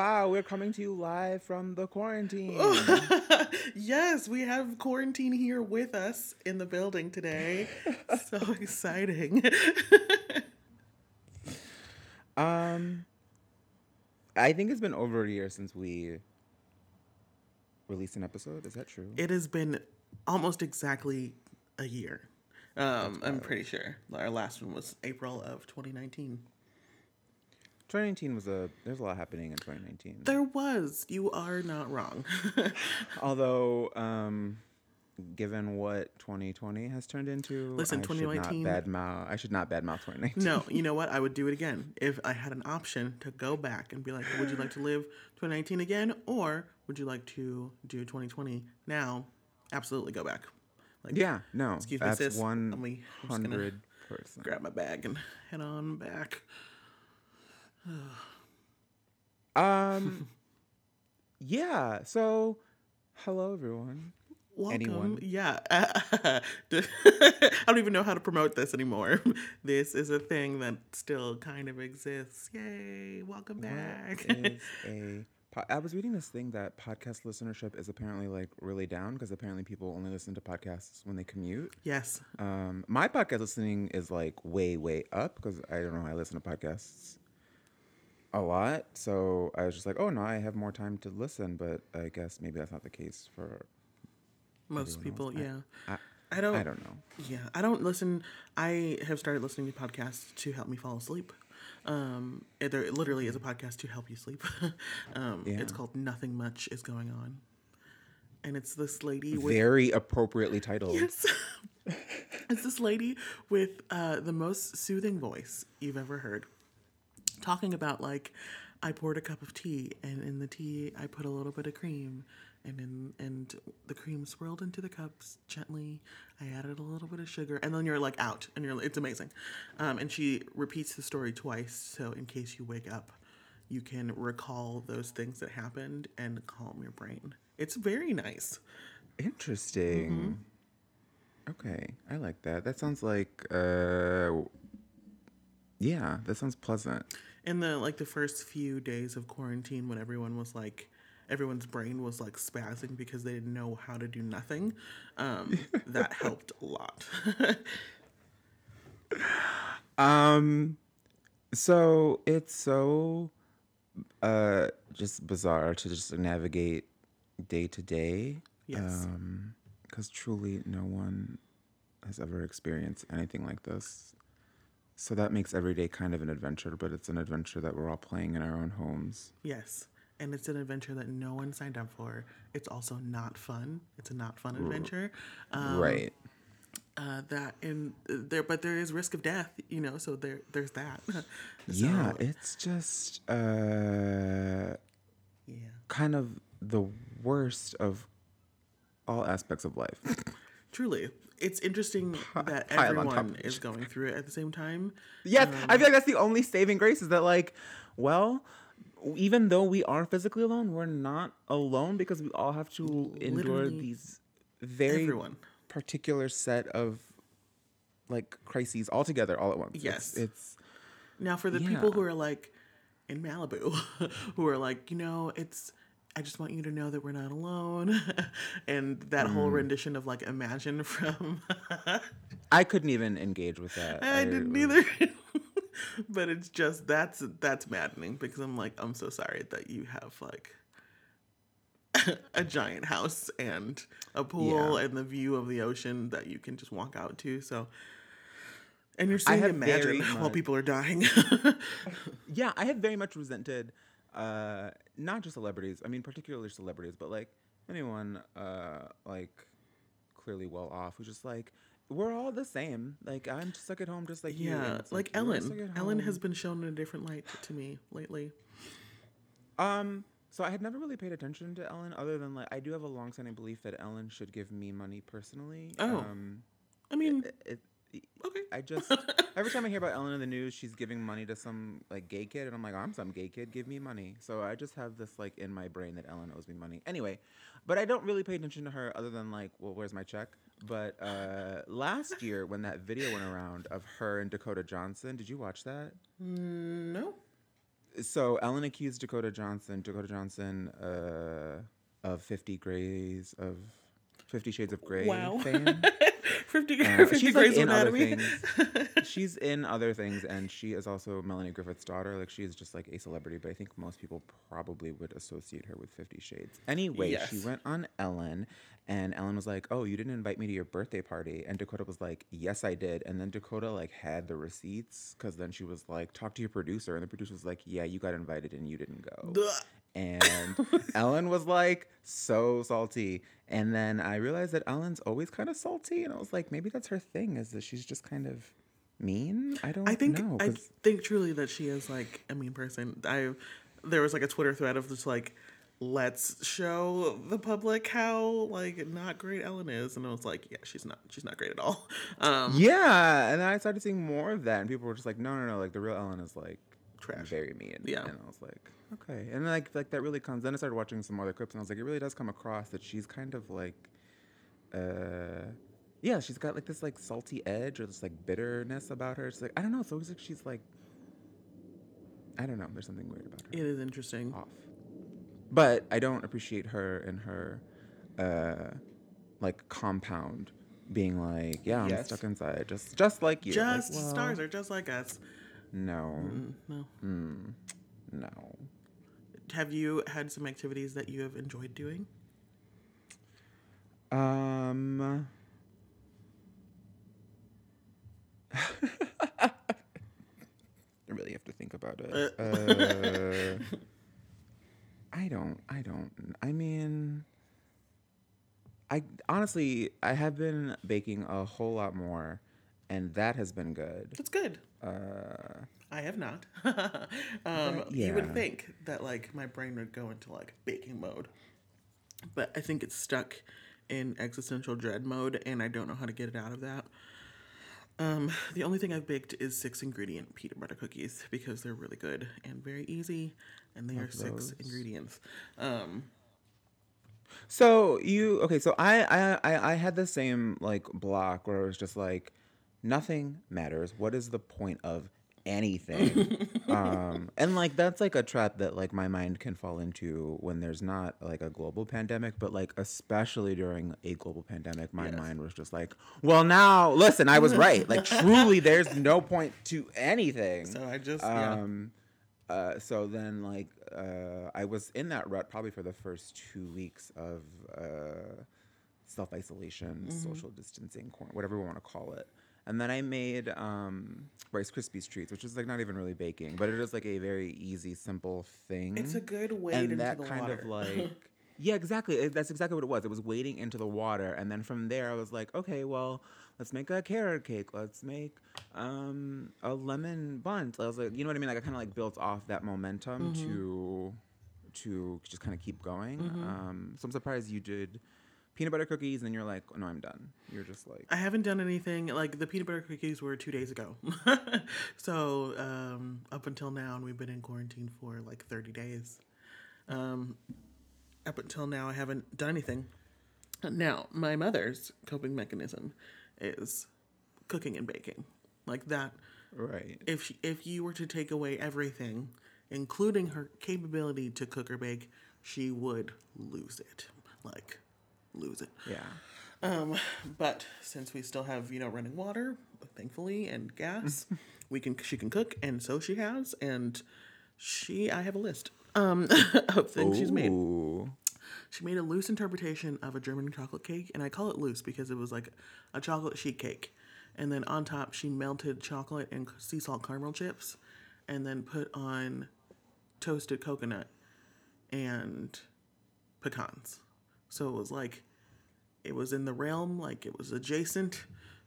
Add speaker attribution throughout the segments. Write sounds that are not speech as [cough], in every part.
Speaker 1: Wow, we're coming to you live from the quarantine. [laughs]
Speaker 2: yes, we have quarantine here with us in the building today. [laughs] so exciting.
Speaker 1: um I think it's been over a year since we released an episode. Is that true?
Speaker 2: It has been almost exactly a year. Um, I'm pretty sure our last one was April of 2019.
Speaker 1: 2019 was a there's a lot happening in 2019.
Speaker 2: There was. You are not wrong. [laughs]
Speaker 1: Although, um, given what 2020 has turned into,
Speaker 2: Listen,
Speaker 1: I
Speaker 2: 2019
Speaker 1: should not badmouth. I should not badmouth 2019.
Speaker 2: no, you know [laughs] what? I would do it again if I had an option to go back and be like, would you like to live 2019 again, or would you like to do 2020 now? Absolutely, go back. Like,
Speaker 1: Yeah, no,
Speaker 2: Excuse me,
Speaker 1: that's
Speaker 2: sis.
Speaker 1: one
Speaker 2: Let me- I'm gonna
Speaker 1: hundred percent.
Speaker 2: grab my bag and head on back. [sighs]
Speaker 1: Um, yeah. So, hello everyone.
Speaker 2: Welcome.
Speaker 1: Anyone?
Speaker 2: Yeah. [laughs] I don't even know how to promote this anymore. [laughs] This is a thing that still kind of exists. Yay. Welcome back. [laughs]
Speaker 1: A po- I was reading this thing that podcast listenership is apparently like really down because apparently people only listen to podcasts when they commute.
Speaker 2: yes.
Speaker 1: Um, my podcast listening is like way way up because I don't know how I listen to podcasts a lot. So I was just like, oh no, I have more time to listen, but I guess maybe that's not the case for.
Speaker 2: Most people,
Speaker 1: else.
Speaker 2: yeah.
Speaker 1: I,
Speaker 2: I don't
Speaker 1: I don't know.
Speaker 2: Yeah, I don't listen. I have started listening to podcasts to help me fall asleep. Um, it- there literally is a podcast to help you sleep. [laughs] um, It's called Nothing Much Is Going On, and it's this lady with
Speaker 1: Very appropriately titled.
Speaker 2: Yes. [laughs] it's this lady with uh, the most soothing voice you've ever heard, talking about like, I poured a cup of tea, and in the tea I put a little bit of cream, and in and the cream swirled into the cups gently. I added a little bit of sugar, and then you're like out, and you're it's amazing. Um, and she repeats the story twice, so in case you wake up, you can recall those things that happened and calm your brain. It's very nice.
Speaker 1: Interesting. Okay, I like that. That sounds like, uh, yeah, that sounds pleasant.
Speaker 2: In the like the first few days of quarantine when everyone was like everyone's brain was like spazzing because they didn't know how to do nothing um, [laughs] that helped a lot [laughs]
Speaker 1: Um, so it's so, uh, just bizarre to just navigate day to day.
Speaker 2: Yes.
Speaker 1: Um, because truly no one has ever experienced anything like this. So that makes every day kind of an adventure, but it's an adventure that we're all playing in our own homes.
Speaker 2: yes and it's an adventure that no one signed up for it's also not fun it's a not fun adventure um,
Speaker 1: right.
Speaker 2: uh, that in there but there is risk of death you know so there there's that [laughs]
Speaker 1: Yeah, it's just uh,
Speaker 2: yeah
Speaker 1: kind of the worst of all aspects of life.
Speaker 2: truly it's interesting that everyone is going through it at the same time
Speaker 1: yes, I
Speaker 2: Um,
Speaker 1: feel like that's the only saving grace is that, like, well, even though we are physically alone, we're not alone because we all have to endure these very
Speaker 2: everyone.
Speaker 1: particular set of like crises all together all at once.
Speaker 2: Yes.
Speaker 1: it's
Speaker 2: Now, for the people who are like in Malibu, [laughs] who are like, you know, it's, I just want you to know that we're not alone. [laughs] and that whole
Speaker 1: Mm.
Speaker 2: rendition of like Imagine [laughs] from, [laughs]
Speaker 1: I couldn't even engage with that.
Speaker 2: I didn't
Speaker 1: was-
Speaker 2: either. but it's just, that's, that's maddening because I'm like, I'm so sorry that you have like a giant house and a pool
Speaker 1: Yeah.
Speaker 2: and the view of the ocean that you can just walk out to. So, and you're
Speaker 1: I
Speaker 2: seeing Imagine
Speaker 1: very
Speaker 2: while
Speaker 1: much-
Speaker 2: people are dying.
Speaker 1: yeah, I have very much resented uh not just celebrities, I mean particularly celebrities, but like anyone uh like clearly well off who's just like we're all the same. Like I'm stuck at home just like you.
Speaker 2: Yeah, like
Speaker 1: you're
Speaker 2: Ellen. Ellen has been shown in a different light to me lately.
Speaker 1: Um so I had never really paid attention to Ellen other than like I do have a long-standing belief that Ellen should give me money personally.
Speaker 2: Oh.
Speaker 1: Um
Speaker 2: I mean,
Speaker 1: it, it,
Speaker 2: okay.
Speaker 1: I just [laughs] every time I hear about Ellen in the news, she's giving money to some like gay kid, and I'm like, I'm some gay kid, give me money. So I just have this like in my brain that Ellen owes me money. Anyway, but I don't really pay attention to her other than like, well, where's my check? But uh, last year, when that video went around of her and Dakota Johnson, did you watch that?
Speaker 2: No.
Speaker 1: So Ellen accused Dakota Johnson, Dakota Johnson, uh, of Fifty Grays of Fifty Shades of Grey
Speaker 2: Wow.
Speaker 1: fame. [laughs]
Speaker 2: 50,
Speaker 1: Uh,
Speaker 2: 50
Speaker 1: she's
Speaker 2: Grey's
Speaker 1: like in other
Speaker 2: Anatomy.
Speaker 1: things. [laughs] she's in other things, and she is also Melanie Griffith's daughter. Like she is just like a celebrity, but I think most people probably would associate her with Fifty Shades. Anyway, she went on Ellen, and Ellen was like, "Oh, you didn't invite me to your birthday party," and Dakota was like, "Yes, I did." And then Dakota like had the receipts because then she was like, "Talk to your producer," and the producer was like, "Yeah, you got invited and you didn't go."
Speaker 2: Ugh.
Speaker 1: And [laughs] Ellen was like so salty. And then I realized that Ellen's always kind of salty. And I was like, maybe that's her thing, is that she's just kind of mean. I don't
Speaker 2: I think
Speaker 1: know.
Speaker 2: I think truly that she is like a mean person. I there was like a Twitter thread of just like let's show the public how like not great Ellen is, and I was like, yeah, she's not she's not great at all. [laughs] Um,
Speaker 1: yeah. And then I started seeing more of that. And people were just like, no, no, no. Like the real Ellen is like
Speaker 2: Trash.
Speaker 1: very mean.
Speaker 2: Yeah.
Speaker 1: And I was like, okay. And then, like, like that really comes. Then I started watching some other clips and I was like, it really does come across that she's kind of like, uh, yeah, she's got like this like salty edge or this like bitterness about her. It's like I don't know. It's always like she's like, I don't know. There's something weird about her.
Speaker 2: it is interesting.
Speaker 1: Off. But I don't appreciate her and her, uh, like compound being like, yeah, I'm
Speaker 2: Yes.
Speaker 1: stuck inside, just just like you. Like,
Speaker 2: Just
Speaker 1: well,
Speaker 2: stars are just like us.
Speaker 1: No,
Speaker 2: Mm, no.
Speaker 1: mm, no.
Speaker 2: Have you had some activities that you have enjoyed doing?
Speaker 1: Um. [laughs] I really have to think about it. Uh, I don't. I don't. I mean, I honestly, I have been baking a whole lot more, and that has been good.
Speaker 2: That's good.
Speaker 1: Uh,
Speaker 2: I have not. [laughs] um, You would think that like my brain would go into like baking mode, but I think it's stuck in existential dread mode, and I don't know how to get it out of that. Um, the only thing I've baked is six ingredient peanut butter cookies because they're really good and very easy, and they are six ingredients. Um,
Speaker 1: So you okay? So I I I I had the same like block where it was just like nothing matters. What is the point of anything? [laughs] um, and like that's like a trap that like my mind can fall into when there's not like a global pandemic, but like especially during a global pandemic, my
Speaker 2: Yes.
Speaker 1: mind was just like, well, now listen, I was right. Like [laughs] truly, there's no point to anything.
Speaker 2: so I just yeah.
Speaker 1: Um, uh, so then, like, uh, I was in that rut probably for the first two weeks of uh, self isolation, social distancing, whatever we want to call it. And then I made um, Rice Krispies treats, which is like not even really baking, but it is like a very easy, simple thing.
Speaker 2: It's a good wade
Speaker 1: and
Speaker 2: into
Speaker 1: that
Speaker 2: the
Speaker 1: kind
Speaker 2: water.
Speaker 1: of like, [laughs] yeah, exactly. That's exactly what it was. It was wading into the water, and then from there, I was like, okay, well, let's make a carrot cake. Let's make um, a lemon bundt. I was like, you know what I mean? Like I kind of like built off that momentum
Speaker 2: Mm-hmm.
Speaker 1: to to just kind of keep going. Um, so I'm surprised you did peanut butter cookies, and then you're like, no, I'm done. You're just like,
Speaker 2: I haven't done anything like the peanut butter cookies were two days ago. [laughs] so um, up until now, and we've been in quarantine for like 30 days. Um, up until now, I haven't done anything. Now, my mother's coping mechanism is cooking and baking. Like that,
Speaker 1: right.
Speaker 2: if she, if you were to take away everything, including her capability to cook or bake, she would lose it. Like, lose it.
Speaker 1: Yeah.
Speaker 2: Um, but since we still have, you know, running water, thankfully, and gas, [laughs] we can she can cook, and so she has, and she I have a list um [laughs] of things she's made. She made a loose interpretation of a German chocolate cake, and I call it loose because it was like a chocolate sheet cake. And then on top, she melted chocolate and sea salt caramel chips, and then put on toasted coconut and pecans. So it was like, it was in the realm, like it was adjacent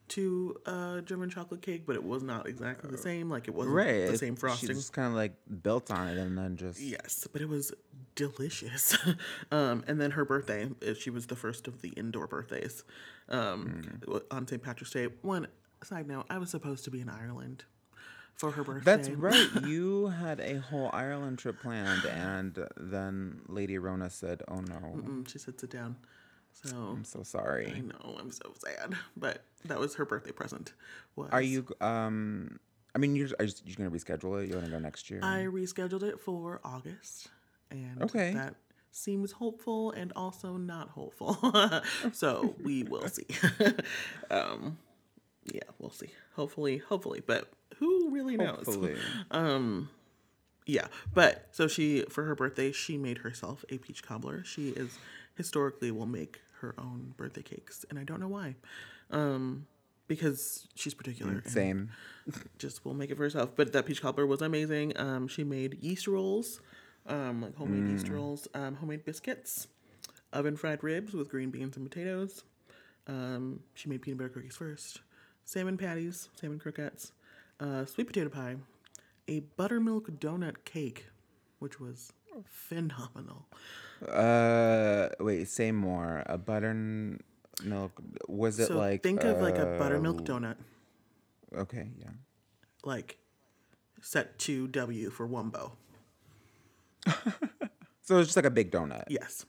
Speaker 2: to uh, German chocolate cake, but it was not exactly the same. Like it wasn't
Speaker 1: Right.
Speaker 2: the same frosting.
Speaker 1: She just kind of like built on it and then just.
Speaker 2: Yes, but it was delicious. [laughs] um, and then her birthday, uh, she was the first of the indoor birthdays um, on St. Patrick's Day. One side note, I was supposed to be in Ireland for her birthday.
Speaker 1: That's right. [laughs] You had a whole Ireland trip planned, and then Lady Rona said, "Oh no."
Speaker 2: Mm, she said, sit down. So
Speaker 1: I'm so sorry.
Speaker 2: I know I'm so sad, but that was her birthday present. Was
Speaker 1: Are you um? I mean, you're are you, you're gonna reschedule it. You want to go next year?
Speaker 2: I rescheduled it for August, and
Speaker 1: Okay.
Speaker 2: that seems hopeful and also not hopeful. [laughs] so we will [laughs] see. um, yeah, we'll see. Hopefully, hopefully, but who really knows?
Speaker 1: Hopefully. [laughs]
Speaker 2: Yeah, but so she for her birthday she made herself a peach cobbler. She is historically will make her own birthday cakes, and I don't know why, um, because she's particular.
Speaker 1: Same. [laughs]
Speaker 2: just will make it for herself. But that peach cobbler was amazing. Um, she made yeast rolls, um, like homemade yeast rolls, um, homemade biscuits, oven fried ribs with green beans and potatoes. Um, she made peanut butter cookies first, salmon patties, salmon croquettes, uh, sweet potato pie, a buttermilk donut cake, which was phenomenal.
Speaker 1: Uh, wait. Say more. A buttermilk. Was it
Speaker 2: so
Speaker 1: like?
Speaker 2: think of like a
Speaker 1: uh,
Speaker 2: buttermilk donut,
Speaker 1: Okay. Yeah.
Speaker 2: like set to W for Wumbo. [laughs]
Speaker 1: So it's just like a big donut.
Speaker 2: Yes.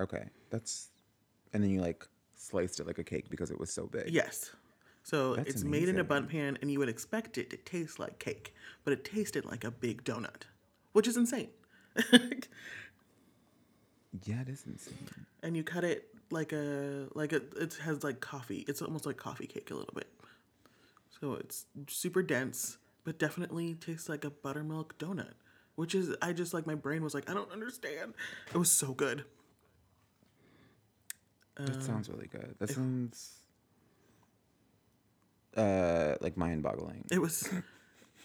Speaker 1: Okay. That's. And then you like sliced it like a cake because it was so big.
Speaker 2: Yes. So
Speaker 1: That's
Speaker 2: it's made in a
Speaker 1: amazing.
Speaker 2: bun pan, and you would expect it to taste like cake, but it tasted like a big donut, which is insane. [laughs]
Speaker 1: Yeah, it is insane.
Speaker 2: and you cut it like a like a, it has like coffee. It's almost like coffee cake a little bit. So it's super dense, but definitely tastes like a buttermilk donut, which is I just like my brain was like I don't understand. It was so good.
Speaker 1: That sounds um, really good. That sounds. Uh, like mind-boggling.
Speaker 2: It was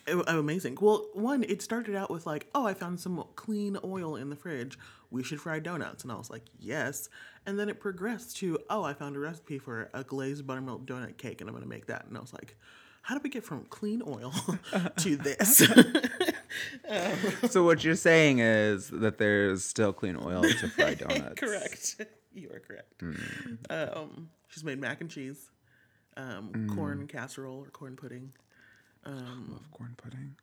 Speaker 2: it, amazing. Well, one, it started out with like, oh, I found some clean oil in the fridge. We should fry donuts. And I was like, yes. And then it progressed to, oh, I found a recipe for a glazed buttermilk donut cake and I'm going to make that. And I was like, how do we get from clean oil [laughs] to this? [laughs]
Speaker 1: so what you're saying is that there's still clean oil to fry [laughs] donuts.
Speaker 2: correct. You are correct. Um, she's made mac and cheese, um, corn casserole or corn pudding.
Speaker 1: Love corn pudding.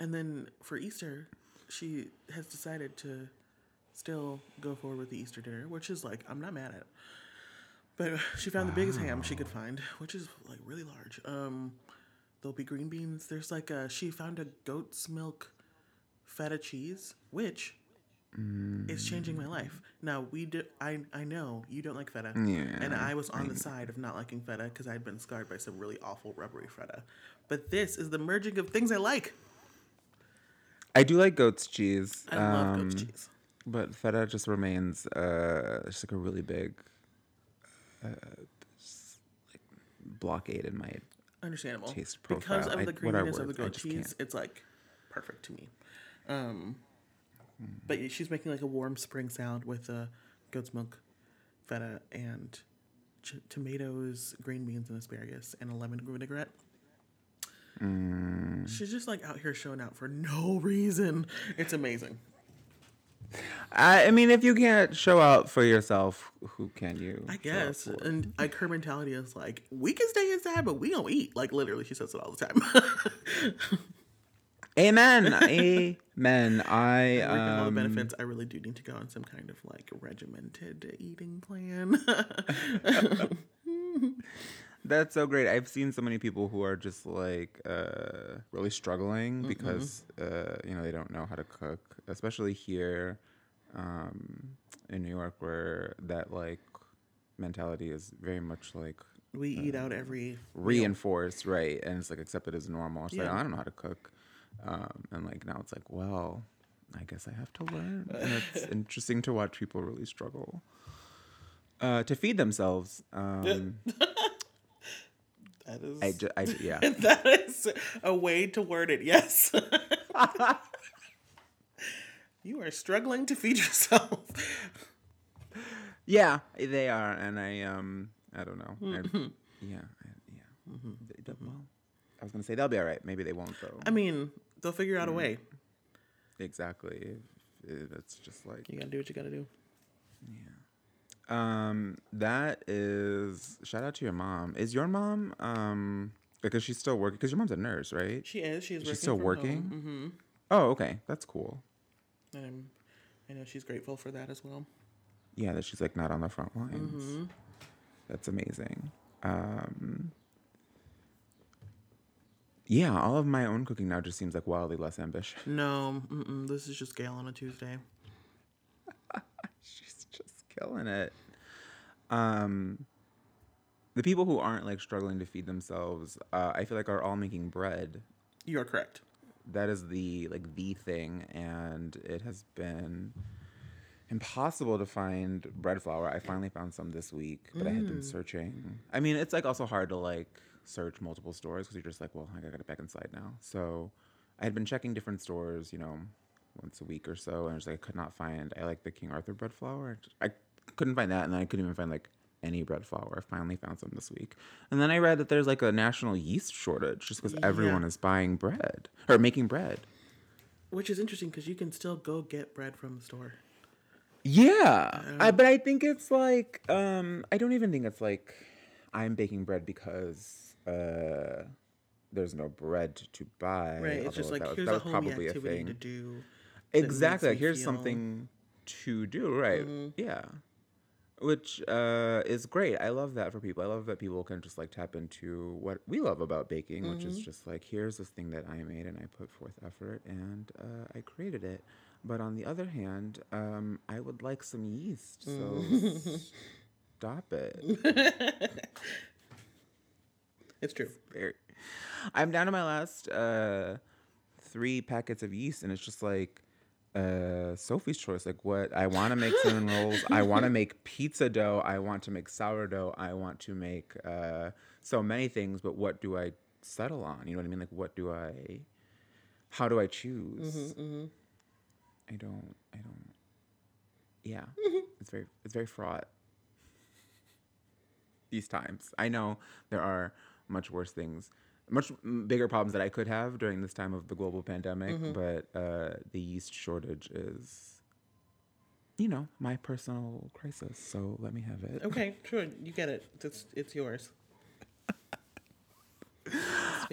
Speaker 2: And then for Easter, she has decided to still go forward with the Easter dinner, which is like I'm not mad at it. But she found the biggest ham she could find, which is like really large. Um, there'll be green beans. There's like a she found a goat's milk feta cheese, which is changing my life. Now we do. I I know you don't like feta, and I was on the side of not liking feta because I'd been scarred by some really awful rubbery feta. But this is the merging of things I like.
Speaker 1: I do like goat's cheese.
Speaker 2: I love
Speaker 1: um,
Speaker 2: goat's cheese.
Speaker 1: But feta just remains uh just like a really big uh like blockade in my
Speaker 2: Understandable.
Speaker 1: taste
Speaker 2: because of the creaminess of the? Goat cheese,
Speaker 1: can't.
Speaker 2: it's like perfect to me. Um, but she's making like a warm spring salad with uh, goat's milk, feta, and ch- tomatoes, green beans, and asparagus, and a lemon vinaigrette.
Speaker 1: Mm.
Speaker 2: She's just like out here showing out for no reason. It's amazing.
Speaker 1: I, I mean if you can't show out for yourself, who can you?
Speaker 2: I guess. And like her mentality is like, we can stay inside, but we don't eat. Like literally, she says it all the time. [laughs]
Speaker 1: Amen. [laughs] Amen. I
Speaker 2: reaping all the
Speaker 1: um,
Speaker 2: benefits, I really do need to go on some kind of like regimented eating plan. [laughs]
Speaker 1: That's so great. I've seen so many people who are just like uh, really struggling because uh, you know they don't know how to cook, especially here um, in New York, where that like mentality is very much like
Speaker 2: we eat out every meal.
Speaker 1: reinforced, right? And it's like accepted as normal. It's like
Speaker 2: Yeah.
Speaker 1: I don't know how to cook, um, and like now it's like, well, I guess I have to learn. And it's [laughs] interesting to watch people really struggle uh, to feed themselves. Um, [laughs]
Speaker 2: That is
Speaker 1: I, ju- I ju- yeah. [laughs]
Speaker 2: that is a way to word it. Yes. you are struggling to feed yourself.
Speaker 1: Yeah, they are, and I um, I don't know. I, yeah, I, yeah. They- they- well, I was gonna say they'll be all right. Maybe they won't though.
Speaker 2: I mean, they'll figure out a way.
Speaker 1: exactly. It- It's just like
Speaker 2: You gotta do what you gotta do. Yeah.
Speaker 1: Um, that is shout out to your mom. Is your mom um because she's still working? Because your mom's a nurse, right?
Speaker 2: She is. She's
Speaker 1: She's
Speaker 2: working
Speaker 1: still working?
Speaker 2: Home.
Speaker 1: Oh, okay, that's cool.
Speaker 2: Mm-hmm. And I'm, I know she's grateful for that as well.
Speaker 1: yeah, that she's like not on the front lines. Mm-hmm. That's amazing. Um, yeah, all of my own cooking now just seems like wildly less ambitious. [laughs]
Speaker 2: No, mm-mm, this is just Gail on a Tuesday. [laughs]
Speaker 1: She's just killing it. Um, the people who aren't like struggling to feed themselves, uh, I feel like are all making bread.
Speaker 2: You are correct.
Speaker 1: That is the like the thing, and it has been impossible to find bread flour. I finally found some this week, but I had been searching. I mean, it's like also hard to like search multiple stores because you're just like, well, I gotta get back inside now. So I had been checking different stores, you know, once a week or so, and I was like, I could not find. I like the King Arthur bread flour. I couldn't find that, and then I couldn't even find like any bread flour. I finally found some this week, and then I read that there's like a national yeast shortage just because everyone is buying bread or making bread.
Speaker 2: Which is interesting because you can still go get bread from the store.
Speaker 1: Yeah, I, but I think it's like um, I don't even think it's like I'm baking bread because uh, there's no bread to buy.
Speaker 2: Right. It's just like
Speaker 1: that was-
Speaker 2: here's a homey
Speaker 1: a
Speaker 2: activity
Speaker 1: thing.
Speaker 2: to do.
Speaker 1: Exactly. Like,
Speaker 2: makes me
Speaker 1: here's
Speaker 2: feel-
Speaker 1: something to do, right? Yeah. Which uh, is great. I love that for people. I love that people can just like tap into what we love about baking, which is just like here's this thing that I made and I put forth effort and uh, I created it. But on the other hand, um, I would like some yeast. So [laughs] stop it. [laughs]
Speaker 2: It's true.
Speaker 1: very. I'm down to my last uh, three packets of yeast, and it's just like uh, Sophie's choice. Like what I want to make cinnamon rolls. I want to [laughs] make pizza dough. I want to make sourdough. I want to make uh, so many things. But what do I settle on? You know what I mean? Like what do I? How do I choose? I don't. I don't. Yeah, it's very. It's very fraught these times. I know there are much worse things, much bigger problems that I could have during this time of the global pandemic, but uh, the yeast shortage is, you know, my personal crisis. So let me have it.
Speaker 2: Okay, sure. You get it. It's it's yours.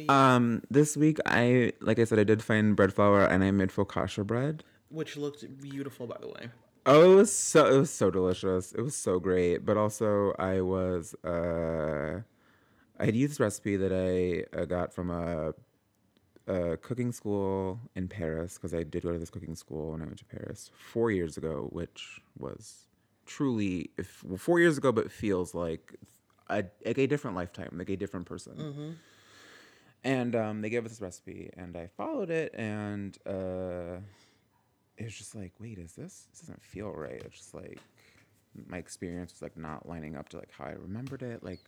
Speaker 1: Um, this week I, like I said, I did find bread flour and I made focaccia bread.
Speaker 2: Which looked beautiful, by the way.
Speaker 1: Oh, it was so it was so delicious. It was so great. But also, I was uh, I had used this recipe that I uh, got from a, a cooking school in Paris because I did go to this cooking school when I went to Paris four years ago, which was truly if, well, four years ago, but feels like a, like a different lifetime, like a different person. And um, they gave us this recipe, and I followed it, and uh, it was just like, wait, is this? This doesn't feel right. It's just like my experience was like not lining up to like how I remembered it. Like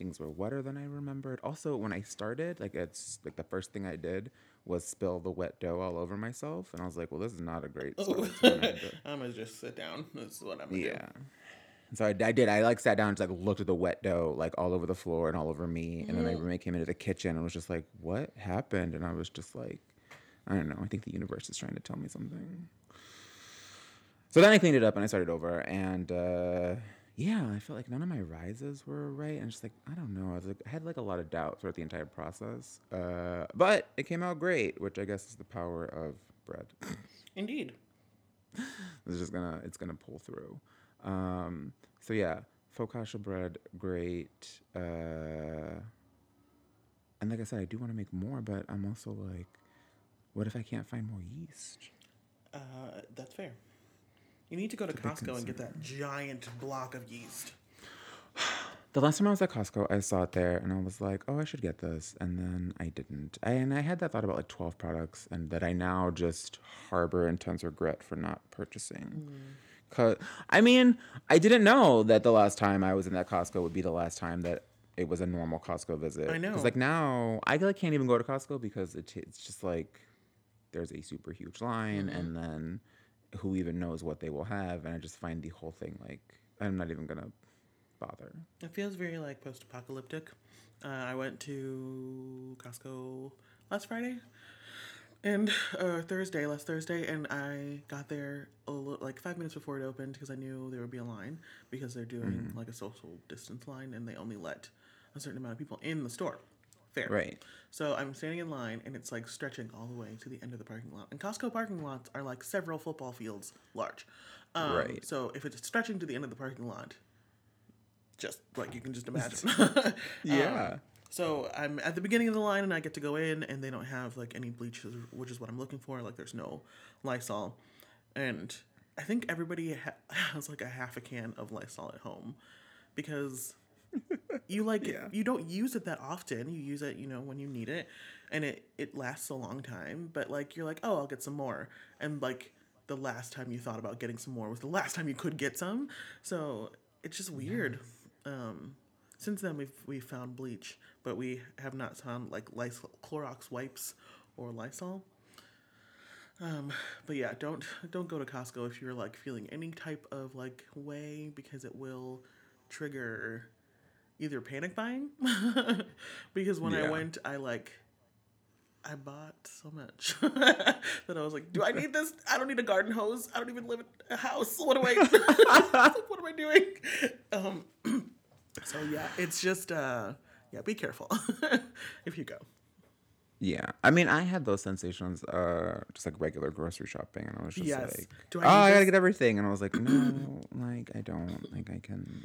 Speaker 1: things were wetter than I remembered. Also, when I started, like it's like the first thing I did was spill the wet dough all over myself, and I was like, well, this is not a great start. So [laughs] I had to-
Speaker 2: I'm gonna just sit down. This is what I'm gonna
Speaker 1: yeah. And so I, I did. I like sat down and just like looked at the wet dough like all over the floor and all over me. And then my roommate came into the kitchen and was just like, "What happened?" And I was just like, "I don't know. I think the universe is trying to tell me something." So then I cleaned it up and I started over. And uh, yeah, I felt like none of my rises were right. And just like I don't know. I was like I had like a lot of doubt throughout the entire process. Uh, but it came out great, which I guess is the power of bread. [laughs]
Speaker 2: Indeed.
Speaker 1: it's just gonna it's gonna pull through. Um, so yeah, focaccia bread, great. Uh, and like I said, I do want to make more, but I'm also like, what if I can't find more yeast?
Speaker 2: Uh, that's fair. You need to go to Costco and get that giant block of yeast.
Speaker 1: The last time I was at Costco, I saw it there and I was like, oh, I should get this. And then I didn't. I, and I had that thought about like 12 products and that I now just harbor intense regret for not purchasing. Mm. Cause, I mean, I didn't know that the last time I was in that Costco would be the last time that it was a normal Costco visit.
Speaker 2: I know.
Speaker 1: Because like now, I like, can't even go to Costco because it, it's just like there's a super huge line mm-hmm. and then who even knows what they will have. And I just find the whole thing like, I'm not even to bother.
Speaker 2: It feels very like post-apocalyptic. Uh, I went to Costco last Friday and uh, Thursday, last Thursday, and I got there a li- like five minutes before it opened because I knew there would be a line because they're doing like a social distance line and they only let a certain amount of people in the store. Fair.
Speaker 1: Right.
Speaker 2: So I'm standing in line and it's like stretching all the way to the end of the parking lot. And Costco parking lots are like several football fields large. Um,
Speaker 1: Right.
Speaker 2: So if it's stretching to the end of the parking lot, just like you can just imagine. [laughs] [laughs] Um,
Speaker 1: Yeah.
Speaker 2: so I'm at the beginning of the line and I get to go in and they don't have like any bleach, which is what I'm looking for. Like there's no Lysol. And I think everybody ha- [laughs] has like a half a can of Lysol at home because you like
Speaker 1: Yeah.
Speaker 2: you don't use it that often. You use it, you know, when you need it, and it it lasts a long time. But like you're like, oh, I'll get some more, and like the last time you thought about getting some more was the last time you could get some. So it's just weird. Um, since then we've we found bleach, but we have not found like Lysol, Clorox wipes or Lysol. Um, but yeah, don't don't go to Costco if you're like feeling any type of like way because it will trigger either panic buying [laughs] because when I went, I like I bought so much [laughs] that I was like, do I need this? I don't need a garden hose. I don't even live in a house. What am I? [laughs] what am I doing? Um, [clears throat] so yeah, it's just uh, yeah, be careful if you go.
Speaker 1: Yeah. I mean, I had those sensations, uh, just like regular grocery shopping, and I was just
Speaker 2: Yes.
Speaker 1: like,
Speaker 2: Do I
Speaker 1: "Oh, I gotta
Speaker 2: this?"
Speaker 1: get everything," and I was like, [clears throat] "No, like I don't. Like I can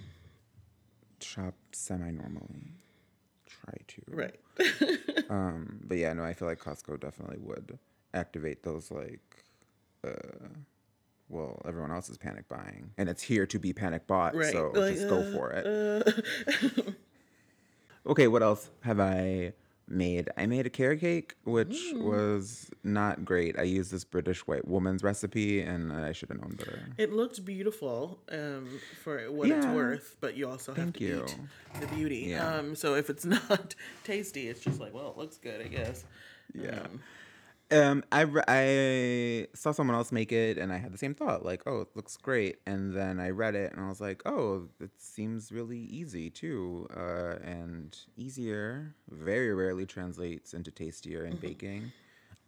Speaker 1: shop semi-normally. Try to."
Speaker 2: Right. [laughs]
Speaker 1: Um, but yeah, no, I feel like Costco definitely would activate those like, uh, well, everyone else is panic buying, and it's here to be panic bought,
Speaker 2: Right.
Speaker 1: so
Speaker 2: Like,
Speaker 1: just go
Speaker 2: uh,
Speaker 1: for it. [laughs] okay, what else have I made? I made a carrot cake, which
Speaker 2: Mm.
Speaker 1: was not great. I used this British white woman's recipe, and I should have known better.
Speaker 2: It looked beautiful um, for what it's worth, but you also have
Speaker 1: Thank
Speaker 2: to
Speaker 1: you.
Speaker 2: eat the beauty.
Speaker 1: Yeah.
Speaker 2: Um, so if it's [laughs] not tasty, it's just like, well, it looks good, I guess.
Speaker 1: Yeah.
Speaker 2: Um,
Speaker 1: Um, I, re- I saw someone else make it, and I had the same thought, like, oh, it looks great. And then I read it, and I was like, oh, it seems really easy too. Uh, and easier very rarely translates into tastier in baking.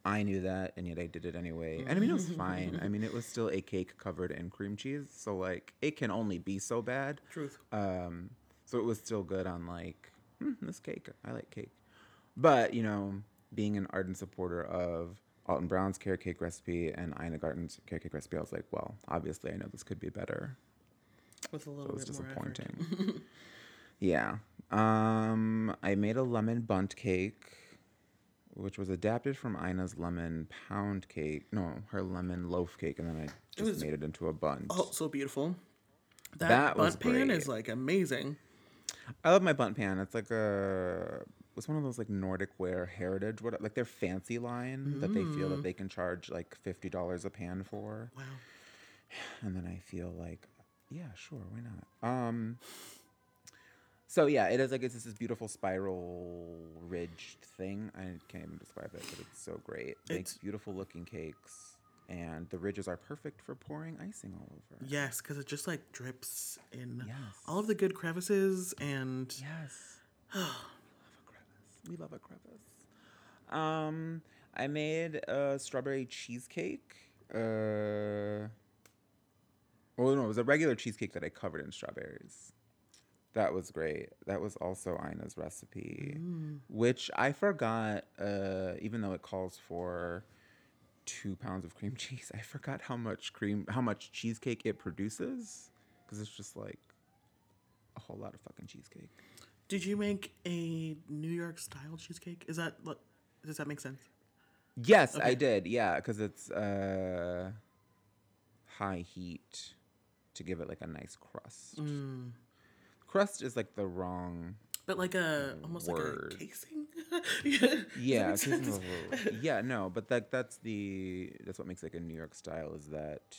Speaker 1: I knew that, and yet I did it anyway. And I mean, it was fine. I [laughs] mean, it was still a cake covered in cream cheese, so like, it can only be so bad.
Speaker 2: truth.
Speaker 1: Um, so it was still good on like hmm, this cake. I like cake, but you know, being an ardent supporter of Alton Brown's carrot cake recipe and Ina Garten's carrot cake recipe, I was like, well, obviously, I know this could be better.
Speaker 2: With a
Speaker 1: So
Speaker 2: little
Speaker 1: it was
Speaker 2: bit more
Speaker 1: disappointing. [laughs] yeah. Um, I made a lemon bundt cake, which was adapted from Ina's lemon pound cake. No, her lemon loaf cake, and then I just
Speaker 2: was-
Speaker 1: made it into a bundt.
Speaker 2: Oh, so beautiful. That,
Speaker 1: That bundt
Speaker 2: pan
Speaker 1: great.
Speaker 2: is like amazing.
Speaker 1: I love my bundt pan. It's like a it's one of those like Nordic Ware heritage what like their fancy line that they feel that they can charge like fifty dollars a pan for.
Speaker 2: Wow.
Speaker 1: And then I feel like, yeah, sure, why not? Um so yeah, it is like it's this beautiful spiral ridged thing. I can't even describe it, but it's so great. Makes beautiful looking cakes. And the ridges are perfect for pouring icing all over.
Speaker 2: Yes, because it just like drips in
Speaker 1: Yes.
Speaker 2: all of the good crevices and
Speaker 1: Yes. [sighs] [sighs] we love a crevice. We love a crevice. Um, I made a strawberry cheesecake. Uh, well, no, it was a regular cheesecake that I covered in strawberries. That was great. That was also Ina's recipe, which I forgot. Uh, even though it calls for two pounds of cream [laughs] cheese, I forgot how much cream, how much cheesecake it produces, because it's just like a whole lot of fucking cheesecake.
Speaker 2: Did you make a New York style cheesecake? Is that? Does that make sense?
Speaker 1: Yes, I did. Yeah, because it's uh, high heat to give it like a nice crust.
Speaker 2: Mm.
Speaker 1: Crust is like the wrong.
Speaker 2: But like a almost
Speaker 1: Word.
Speaker 2: like a casing. [laughs] yeah.
Speaker 1: Yeah,
Speaker 2: make
Speaker 1: it's just
Speaker 2: sense?
Speaker 1: a little- yeah, no, but that that's the that's what makes like a New York style is that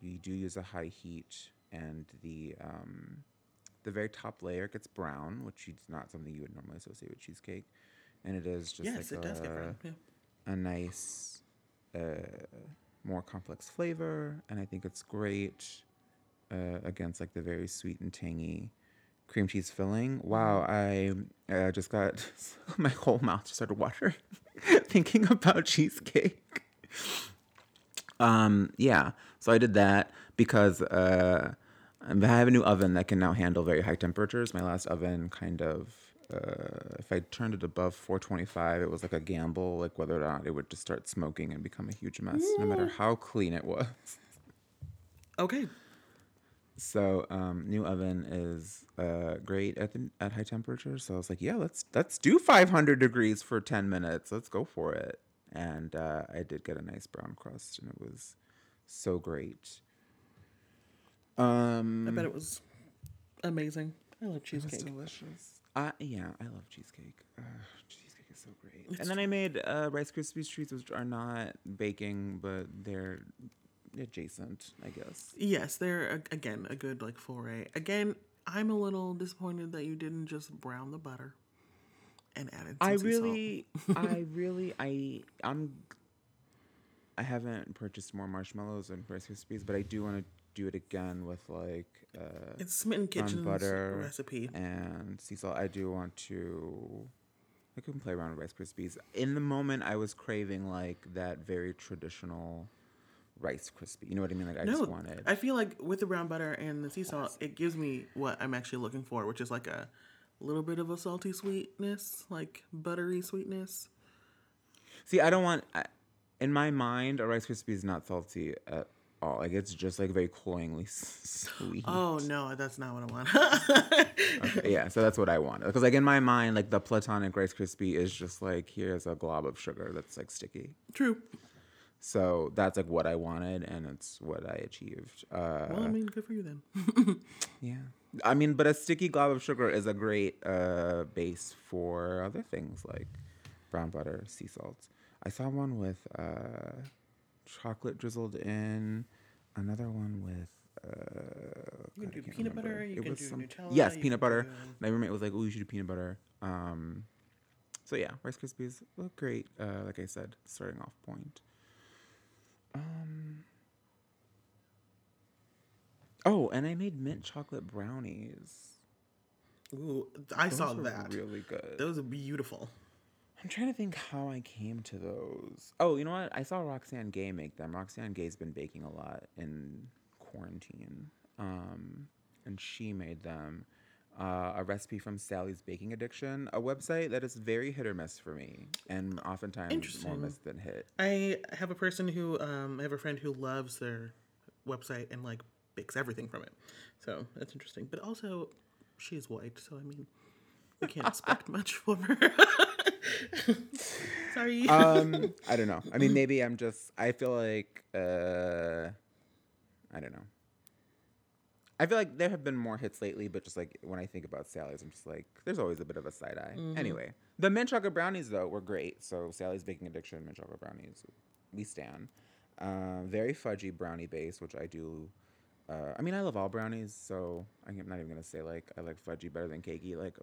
Speaker 1: you do use a high heat and the um, the very top layer gets brown, which is not something you would normally associate with cheesecake, and it is just
Speaker 2: Yes,
Speaker 1: like
Speaker 2: it does get
Speaker 1: a-
Speaker 2: brown. Yeah.
Speaker 1: a nice, uh, more complex flavor, and I think it's great uh, against like the very sweet and tangy cream cheese filling. Wow, I uh, just got [laughs] my whole mouth just started watering [laughs] thinking about cheesecake. Um, yeah, so I did that because uh, I have a new oven that can now handle very high temperatures. My last oven kind of uh, if I turned it above 425, it was like a gamble, like whether or not it would just start smoking and become a huge mess, no matter how clean it was.
Speaker 2: Okay.
Speaker 1: So um, new oven is uh, great at the at high temperatures. So I was like, yeah, let's let's do 500 degrees for 10 minutes. Let's go for it. And uh, I did get a nice brown crust, and it was so great. Um,
Speaker 2: I bet it was amazing. I love
Speaker 1: It was
Speaker 2: cheesecake.
Speaker 1: delicious. Uh, yeah, I love cheesecake. Uh, cheesecake is so great. and then I made uh, Rice Krispies treats, which are not baking, but they're adjacent, I guess.
Speaker 2: Yes, they're again a good like foray. Again, I'm a little disappointed that you didn't just brown the butter and added. Some
Speaker 1: I really, I [laughs] really, I, I'm, I haven't purchased more marshmallows and Rice Krispies, but I do want to do it again with like uh,
Speaker 2: It's Smitten
Speaker 1: brown
Speaker 2: Kitchen's
Speaker 1: butter
Speaker 2: recipe.
Speaker 1: and sea salt. I do want to. I can play around with Rice Krispies. In the moment, I was craving like that very traditional Rice Krispie. You know what I mean? Like I
Speaker 2: No,
Speaker 1: just wanted.
Speaker 2: I feel like with the brown butter and the sea salt, it gives me what I'm actually looking for, which is like a little bit of a salty sweetness, like buttery sweetness.
Speaker 1: See, I don't want. I, in my mind, a Rice Krispie is not salty at all. Like it's just like very cloyingly sweet.
Speaker 2: Oh no, that's not what I want. [laughs]
Speaker 1: Okay, yeah, so that's what I want. Because like in my mind, like the platonic Rice Krispie is just like here's a glob of sugar that's like sticky.
Speaker 2: True.
Speaker 1: So that's like what I wanted, and it's what I achieved. Uh,
Speaker 2: Well, I mean, good for you then. [laughs]
Speaker 1: yeah, I mean, but a sticky glob of sugar is a great uh, base for other things like brown butter, sea salt. I saw one with uh, chocolate drizzled in, another one with. Uh,
Speaker 2: You
Speaker 1: God,
Speaker 2: can do peanut
Speaker 1: remember.
Speaker 2: butter. You
Speaker 1: It
Speaker 2: can
Speaker 1: was
Speaker 2: do
Speaker 1: some-
Speaker 2: Nutella.
Speaker 1: Yes, peanut butter.
Speaker 2: do-
Speaker 1: My roommate was like, "Oh, you should do peanut butter." Um, so yeah, Rice Krispies look great. Uh, like I said, starting off point. Um. Oh, and I made mint chocolate brownies.
Speaker 2: Ooh, I
Speaker 1: Those
Speaker 2: saw that.
Speaker 1: Really good.
Speaker 2: Those are beautiful.
Speaker 1: I'm trying to think how I came to those. Oh, you know what? I saw Roxane Gay make them. Roxane Gay's been baking a lot in quarantine. Um, and she made them. Uh, a recipe from Sally's Baking Addiction, a website that is very hit or miss for me, and oftentimes more miss than hit.
Speaker 2: I have a person who, um, I have a friend who loves their website and like bakes everything from it. So that's interesting. But also, she's white, so I mean, we can't expect [laughs] much from her. [laughs] [laughs] Sorry.
Speaker 1: um, I don't know. I mean, [laughs] maybe I'm just. I feel like. Uh, I don't know. I feel like there have been more hits lately, but just like when I think about Sally's, I'm just like, there's always a bit of a side eye. Anyway, the mint chocolate brownies though were great. So Sally's Baking Addiction mint chocolate brownies, we stand. Uh, very fudgy brownie base, which I do. Uh, I mean, I love all brownies, so I'm not even gonna say like I like fudgy better than cakey. Like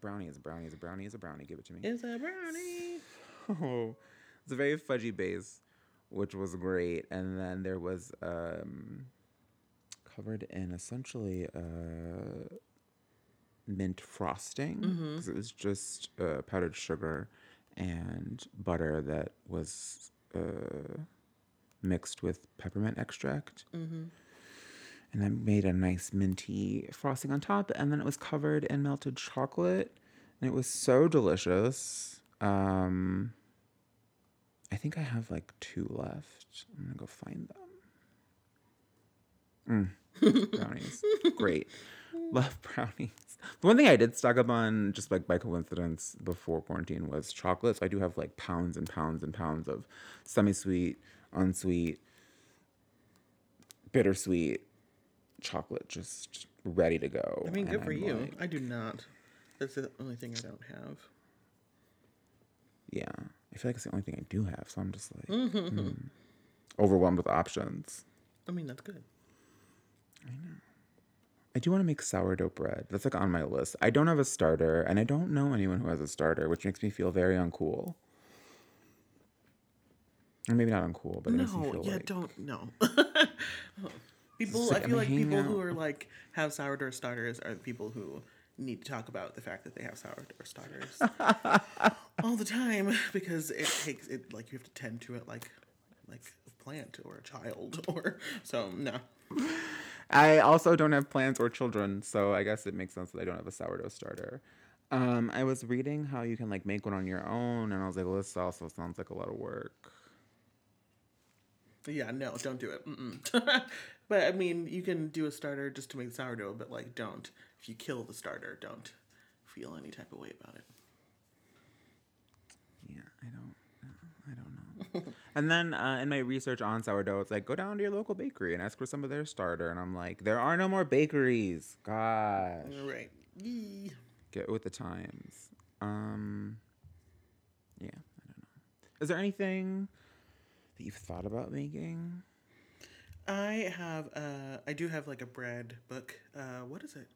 Speaker 1: brownie is a brownie is a brownie is a brownie. Give it to me.
Speaker 2: it's a brownie. [laughs]
Speaker 1: Oh, it's a very fudgy base, which was great. And then there was um, covered in essentially uh, mint frosting because it was just uh, powdered sugar and butter that was uh, mixed with peppermint extract. And I made a nice minty frosting on top, and then it was covered in melted chocolate, and it was so delicious. Um, I think I have like two left. I'm gonna go find them. Mm, [laughs] brownies, great. Love brownies. The one thing I did stock up on, just like by coincidence, before quarantine was chocolates. I do have like pounds and pounds and pounds of semi-sweet, unsweet, bittersweet chocolate just ready to go.
Speaker 2: I mean, good for
Speaker 1: I'm
Speaker 2: you.
Speaker 1: like,
Speaker 2: I do not. That's the only thing I don't have.
Speaker 1: yeah, I feel like it's the only thing I do have, so I'm just like mm, overwhelmed with options.
Speaker 2: I mean, that's good.
Speaker 1: I know. I do want to make sourdough bread. That's like on my list. I don't have a starter, and I don't know anyone who has a starter, which makes me feel very uncool. Or maybe not uncool, but it makes me
Speaker 2: No, yeah,
Speaker 1: like
Speaker 2: don't no. [laughs] people,
Speaker 1: Just
Speaker 2: I feel
Speaker 1: I'm
Speaker 2: like people who are like have sourdough starters are the people who need to talk about the fact that they have sourdough starters [laughs] all the time because it takes it like you have to tend to it like like a plant or a child [laughs] or so no.
Speaker 1: I also don't have plants or children, so I guess it makes sense that I don't have a sourdough starter. Um, I was reading how you can like make one on your own, and I was like, well, this also sounds like a lot of work.
Speaker 2: Yeah, no, don't do it. [laughs] But I mean, you can do a starter just to make sourdough, but like, don't. If you kill the starter, don't feel any type of way about it.
Speaker 1: Yeah, I don't. I don't know. [laughs] and then uh, in my research on sourdough, it's like go down to your local bakery and ask for some of their starter. And I'm like, there are no more bakeries. Gosh,
Speaker 2: Right. Yee.
Speaker 1: get with the times. Um, yeah, I don't know. Is there anything that you've thought about making?
Speaker 2: I have, uh, I do have like a bread book. Uh, what is it?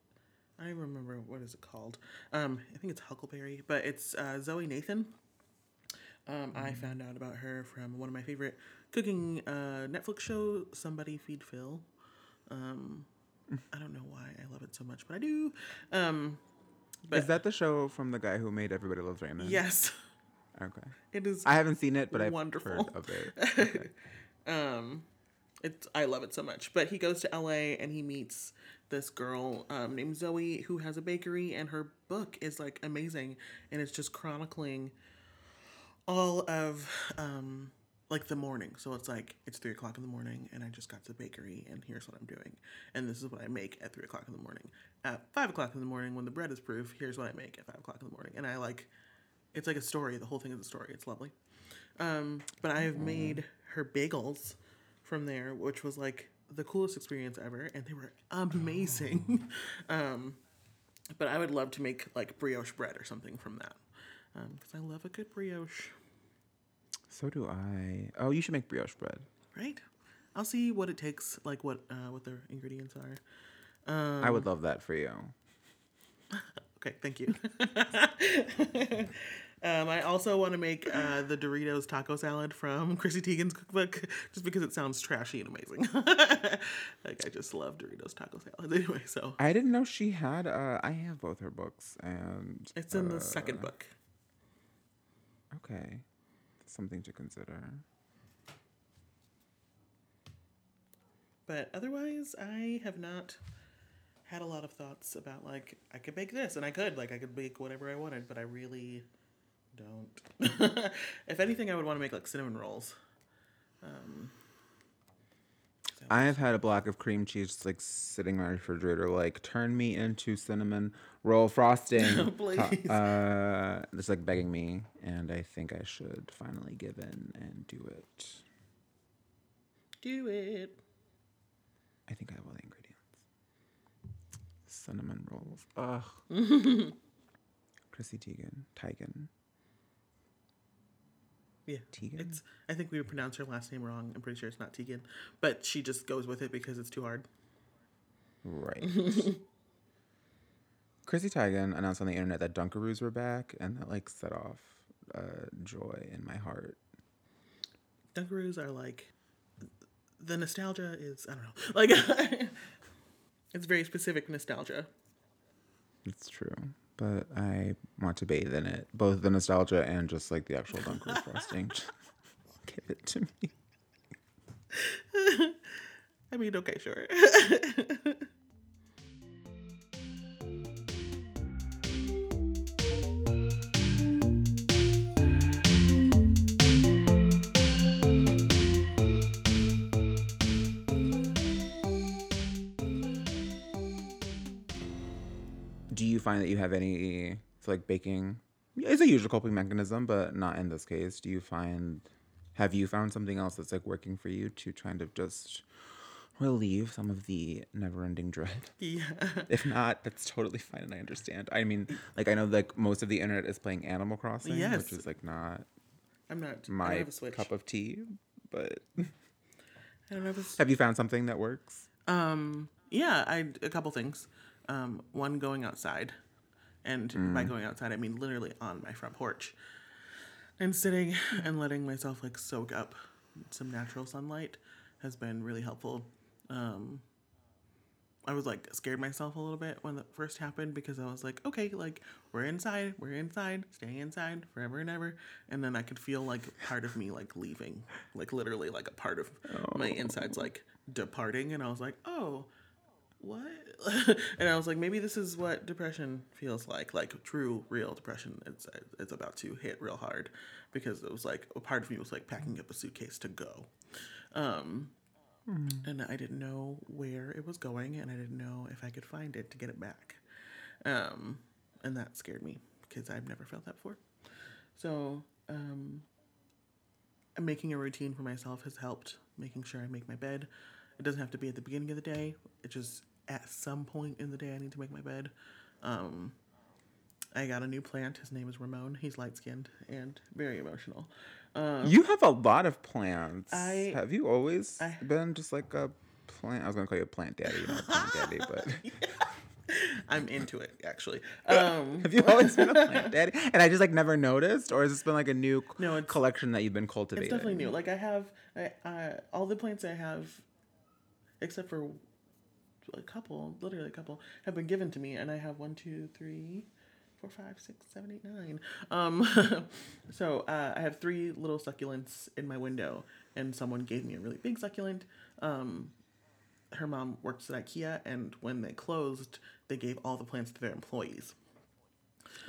Speaker 2: I remember what is it called. Um, I think it's Huckleberry, but it's uh, Zoe Nathan. Um, I found out about her from one of my favorite cooking uh, Netflix show, Somebody Feed Phil. Um, [laughs] I don't know why I love it so much, but I do. Um, but
Speaker 1: Is that the show from the guy who made Everybody Loves Raymond?
Speaker 2: yes, [laughs]
Speaker 1: Okay.
Speaker 2: it is.
Speaker 1: I haven't seen it, but I've
Speaker 2: Wonderful.
Speaker 1: heard of it. [laughs] Okay.
Speaker 2: um it's i love it so much but he goes to la and he meets this girl um, named zoe who has a bakery and her book is like amazing and it's just chronicling all of um like the morning so it's like it's three o'clock in the morning and i just got to the bakery and here's what i'm doing and this is what i make at three o'clock in the morning at five o'clock in the morning when the bread is proof here's what i make at five o'clock in the morning and i like it's like a story the whole thing is a story it's lovely um, but I have made her bagels from there, which was like the coolest experience ever, and they were amazing. [laughs] um, but I would love to make like brioche bread or something from that because I love a good brioche.
Speaker 1: So do I. Oh, you should make brioche bread.
Speaker 2: Right? I'll see what it takes, like what uh, what the ingredients are. Um,
Speaker 1: I would love that for you. [laughs]
Speaker 2: Okay, thank you. [laughs] um, I also want to make uh, the Doritos taco salad from [laughs] Chrissy Teigen's cookbook, just because it sounds trashy and amazing. [laughs] like I just love Doritos taco salad anyway. So
Speaker 1: I didn't know she had. Uh, I have both her books, and
Speaker 2: it's in the
Speaker 1: uh,
Speaker 2: second book.
Speaker 1: Okay, something to consider.
Speaker 2: But otherwise, I have not had a lot of thoughts about like I could bake this and I could like I could bake whatever I wanted, but I really don't. [laughs] if anything, I would want to make like cinnamon rolls. Um, so-
Speaker 1: I have had a block of cream cheese just, like sitting in my refrigerator, like turn me into cinnamon roll frosting. [laughs]
Speaker 2: Please.
Speaker 1: Uh, it's like begging me, and I think I should finally give in and do it.
Speaker 2: do it.
Speaker 1: I think I have all the ingredients. Cinnamon rolls. Ugh. [laughs] Chrissy Teigen. Teigen.
Speaker 2: Yeah.
Speaker 1: Tegan?
Speaker 2: It's I think we would pronounce her last name wrong. I'm pretty sure it's not Tegan. But she just goes with it because it's too hard.
Speaker 1: Right. [laughs] Chrissy Teigen announced on the internet that Dunkaroos were back, and that like set off uh, joy in my heart.
Speaker 2: Dunkaroos are like the nostalgia is I don't know. Like [laughs] it's very specific nostalgia.
Speaker 1: It's true, but I want to bathe in it, both the nostalgia and just like the actual [laughs] Dunkaroo frosting. [laughs] Give it to me. [laughs]
Speaker 2: I mean, okay, sure.
Speaker 1: Do you find that you have any so like baking? It's a usual coping mechanism, but not in this case. Do you find? Have you found something else that's like working for you to kind of just relieve some of the never-ending dread? [laughs]
Speaker 2: yeah.
Speaker 1: If not, that's totally fine, and I understand. I mean, like I know like most of the internet is playing Animal Crossing,
Speaker 2: Yes.
Speaker 1: which is like not
Speaker 2: I'm not I
Speaker 1: my
Speaker 2: have a switch.
Speaker 1: cup of tea. But [laughs]
Speaker 2: I don't s-
Speaker 1: have you found something that works?
Speaker 2: Um, yeah, I a couple things. Um, one going outside, and by going outside I mean literally on my front porch, and sitting and letting myself like soak up some natural sunlight has been really helpful. Um, I was like scared myself a little bit when it first happened because I was like, okay, like we're inside, we're inside, staying inside forever and ever, and then I could feel like part of me like leaving, like literally like a part of my insides like departing, and I was like, oh, what? [laughs] and I was like, maybe this is what depression feels like, like true, real depression. It's it's about to hit real hard because it was like a part of me was like packing up a suitcase to go, um, and I didn't know where it was going, and I didn't know if I could find it to get it back, um, and that scared me because I've never felt that before. So um, making a routine for myself has helped. Making sure I make my bed. It doesn't have to be at the beginning of the day. It just at some point in the day I need to make my bed. Um, I got a new plant. His name is Ramon. He's light skinned and very emotional. Um,
Speaker 1: You have a lot of plants.
Speaker 2: I-
Speaker 1: have you always
Speaker 2: I-
Speaker 1: been just like a plant? I was gonna call you a plant daddy, not a plant daddy, [laughs] but [laughs]
Speaker 2: I'm into it actually. [laughs] Um,
Speaker 1: have you always been a plant daddy? And I just like never noticed, or has this been like a new
Speaker 2: No,
Speaker 1: collection that you've been cultivating?
Speaker 2: It's definitely new. Like I have, I, I all the plants I have, except for a couple, literally a couple, have been given to me, and I have one, two, three, four, five, six, seven, eight, nine. Um, [laughs] so uh, I have three little succulents in my window, and someone gave me a really big succulent. Um, her mom works at IKEA, and when they closed, they gave all the plants to their employees.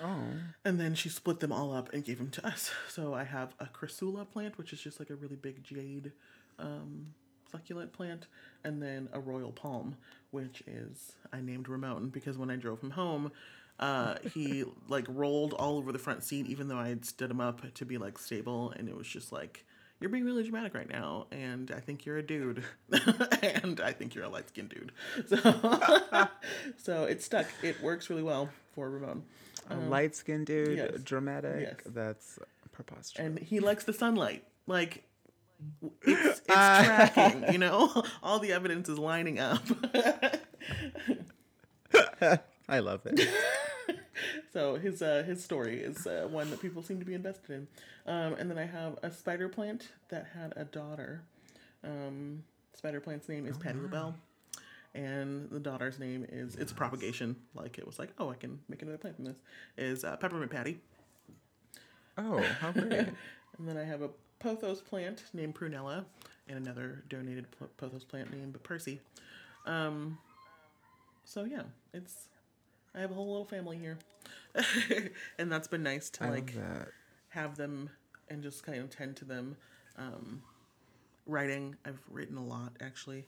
Speaker 1: Oh,
Speaker 2: And then she split them all up and gave them to us. [laughs] So I have a crassula plant, which is just like a really big jade um, succulent plant, and then a royal palm, which is I named Ramon because when I drove him home, uh, he [laughs] like rolled all over the front seat, even though I had stood him up to be like stable, and it was just like. You're being really dramatic right now, and I think you're a dude, [laughs] and I think you're a light skinned dude. [laughs] So, so it stuck. It works really well for Ramon.
Speaker 1: a light skinned dude,
Speaker 2: Um, yes.
Speaker 1: dramatic.
Speaker 2: Yes.
Speaker 1: That's preposterous.
Speaker 2: and he likes the sunlight. Like it's, [laughs] it's tracking, you [laughs] know. [laughs] All the evidence is lining up.
Speaker 1: I love it.
Speaker 2: so his uh, his story is uh, one that people seem to be invested in. Um, and then I have a spider plant that had a daughter. Um, spider plant's name is Patti LaBelle. And the daughter's name is it's propagation. Like it was like, oh, I can make another plant from this. Is uh, peppermint Patty.
Speaker 1: Oh, how great!
Speaker 2: And then I have a pothos plant named Prunella and another donated pothos plant named but Percy. Um, so yeah, it's I have a whole little family here, [laughs] and that's been nice to
Speaker 1: I
Speaker 2: like have them and just kind of tend to them. Um, writing, I've written a lot actually,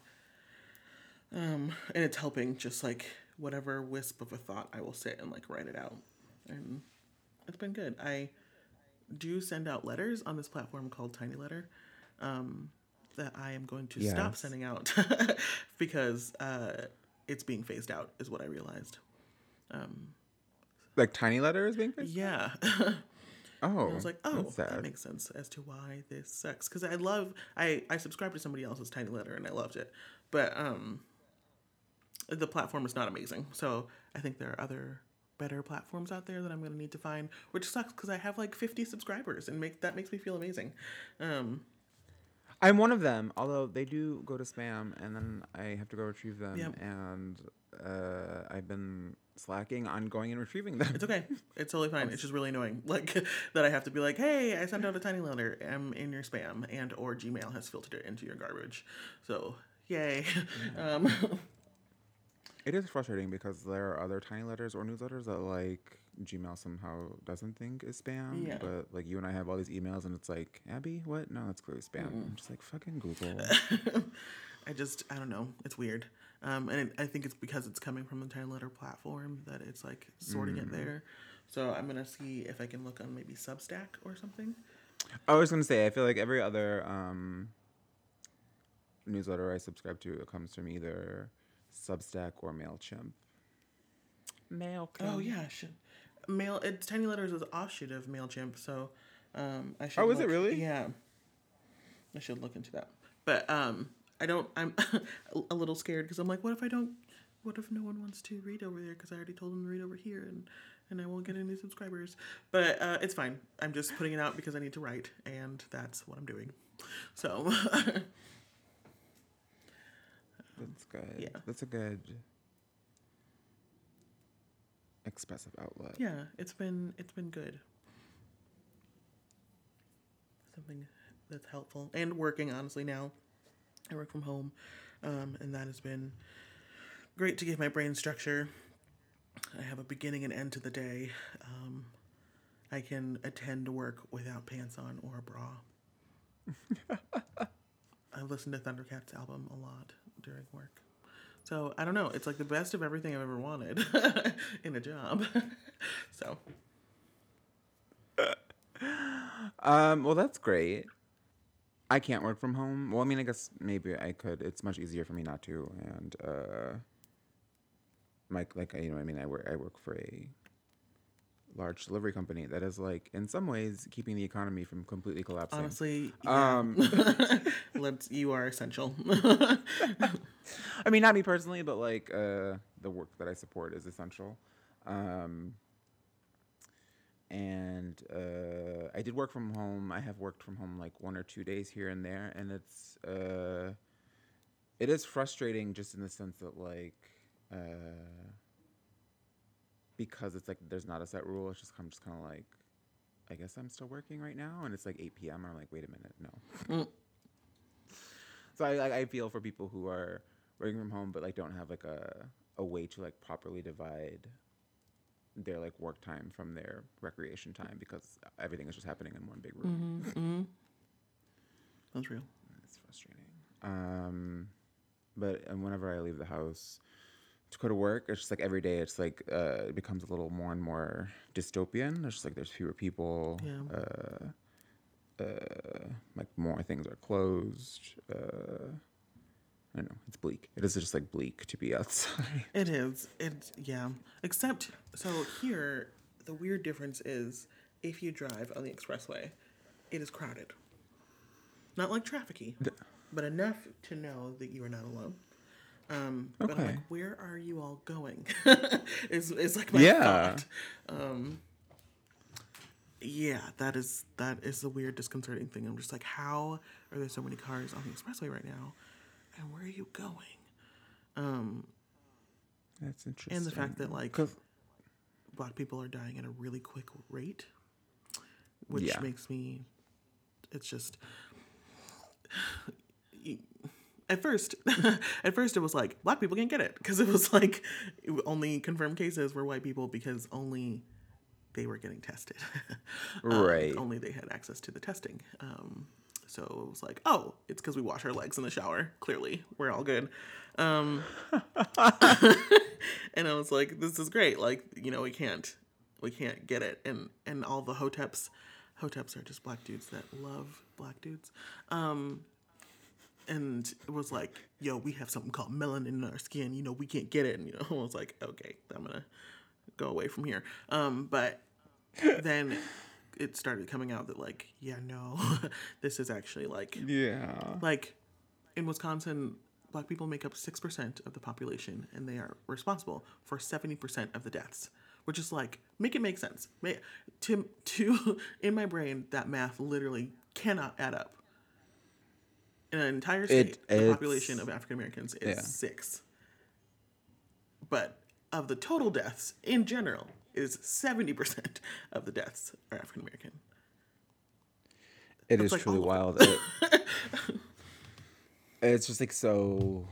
Speaker 2: um, and it's helping. Just like whatever wisp of a thought, I will sit and like write it out, and it's been good. I do send out letters on this platform called Tiny Letter. Um, that I am going to stop sending out [laughs] because uh, it's being phased out, is what I realized.
Speaker 1: Um, Like tiny letter is being fixed?
Speaker 2: Yeah. [laughs]
Speaker 1: Oh,
Speaker 2: I was like, oh, that makes sense as to why this sucks. Because I love, I I subscribed to somebody else's tiny letter and I loved it, but um, the platform is not amazing. So I think there are other better platforms out there that I'm gonna need to find, which sucks because I have like 50 subscribers and make that makes me feel amazing. Um,
Speaker 1: I'm one of them, although they do go to spam, and then I have to go retrieve them,
Speaker 2: Yep.
Speaker 1: and uh, I've been slacking on going and retrieving them.
Speaker 2: it's okay. It's totally fine. It's just really annoying, [laughs] like that I have to be like, hey, I sent out a tiny letter. I'm in your spam, and or Gmail has filtered it into your garbage. So yay. [laughs] Um,
Speaker 1: It is frustrating because there are other tiny letters or newsletters that like Gmail somehow doesn't think is spam.
Speaker 2: Yeah.
Speaker 1: But like you and I have all these emails, and it's like Abby, what? No, that's clearly spam. I'm just like fucking Google. [laughs]
Speaker 2: I just I don't know. It's weird, um, and it, I think it's because it's coming from the Tiny Letter platform that it's like sorting it there. So I'm gonna see if I can look on maybe Substack or something.
Speaker 1: I was gonna say I feel like every other um, newsletter I subscribe to it comes from either Substack or Mailchimp. Mailchimp.
Speaker 2: Oh yeah, should mail. It's Tiny Letters is offshoot of Mailchimp, so um, I should.
Speaker 1: Oh, is it
Speaker 2: look-
Speaker 1: really?
Speaker 2: Yeah, I should look into that. But um, I don't. I'm [laughs] a little scared because I'm like, what if I don't? What if no one wants to read over there? Because I already told them to read over here, and and I won't get any subscribers. But uh, it's fine. I'm just putting it out because I need to write, and that's what I'm doing. So [laughs]
Speaker 1: That's good.
Speaker 2: Yeah.
Speaker 1: That's a good expressive outlet.
Speaker 2: yeah, it's been it's been good. Something that's helpful and working honestly now. I work from home, um, and that has been great to give my brain structure. I have a beginning and end to the day. Um, I can attend work without pants on or a bra. [laughs] I listened to Thundercat's album a lot during work. So I don't know. It's like the best of everything I've ever wanted [laughs] in a job. [laughs] so
Speaker 1: Um, well, that's great. I can't work from home. Well, I mean, I guess maybe I could. It's much easier for me not to. And uh, my like you know, I mean, I work I work for a large delivery company that is like in some ways keeping the economy from completely collapsing.
Speaker 2: honestly, yeah.
Speaker 1: Um, [laughs]
Speaker 2: let's you are essential. [laughs]
Speaker 1: I mean, not me personally, but like uh, the work that I support is essential. Um, and uh, I did work from home. I have worked from home like one or two days here and there, and it's uh, it is frustrating just in the sense that like uh, because it's like there's not a set rule. It's just I'm just kind of like I guess I'm still working right now, and it's like 8 p.m. I'm like, wait a minute, no.
Speaker 2: Mm.
Speaker 1: So I, I I feel for people who are working from home but like don't have like a a way to like properly divide their like work time from their recreation time because everything is just happening in one big room.
Speaker 2: mm-hmm. That's real.
Speaker 1: It's frustrating. Um, but and whenever I leave the house to go to work, it's just like every day. It's like uh, it becomes a little more and more dystopian. It's just like there's fewer people.
Speaker 2: Yeah.
Speaker 1: Uh, uh, like more things are closed. Uh, I don't know. It's bleak. It is just like bleak to be [laughs] outside.
Speaker 2: It is. It yeah. Except so here, the weird difference is if you drive on the expressway, it is crowded. Not like trafficy, but enough to know that you are not alone. Um, But I'm
Speaker 1: Okay.
Speaker 2: like, where are you all going? [laughs] is is like my
Speaker 1: Yeah.
Speaker 2: thought. Um, yeah, that is that is the weird, disconcerting thing. I'm just like, how are there so many cars on the expressway right now, and where are you going? Um,
Speaker 1: That's interesting.
Speaker 2: and the fact that like
Speaker 1: 'Cause-
Speaker 2: black people are dying at a really quick rate, which
Speaker 1: Yeah.
Speaker 2: makes me, it's just. [sighs] At first, [laughs] at first it was like black people can't get it because it was like only confirmed cases were white people because only they were getting tested. [laughs] Um,
Speaker 1: Right.
Speaker 2: Only they had access to the testing. Um, so it was like, oh, it's because we wash our legs in the shower. Clearly, we're all good. Um, [laughs] and I was like, this is great. Like, you know, we can't, we can't get it. And and all the hoteps, hoteps are just black dudes that love black dudes. Um, and it was like, yo, we have something called melanin in our skin. You know, we can't get it. And you know, [laughs] I was like, okay, I'm gonna go away from here. Um, but [laughs] then it started coming out that like, yeah, no, [laughs] this is actually like
Speaker 1: yeah.
Speaker 2: like in Wisconsin, black people make up 6% of the population and they are responsible for 70% of the deaths. Which is like make it make sense. Ma- To to in my brain that math literally cannot add up. In an entire state,
Speaker 1: It-
Speaker 2: the population of African Americans is
Speaker 1: yeah.
Speaker 2: 6. But of the total deaths in general is 70% of the deaths are African American.
Speaker 1: It
Speaker 2: It's
Speaker 1: is
Speaker 2: like
Speaker 1: truly wild. It- [laughs] it's just like so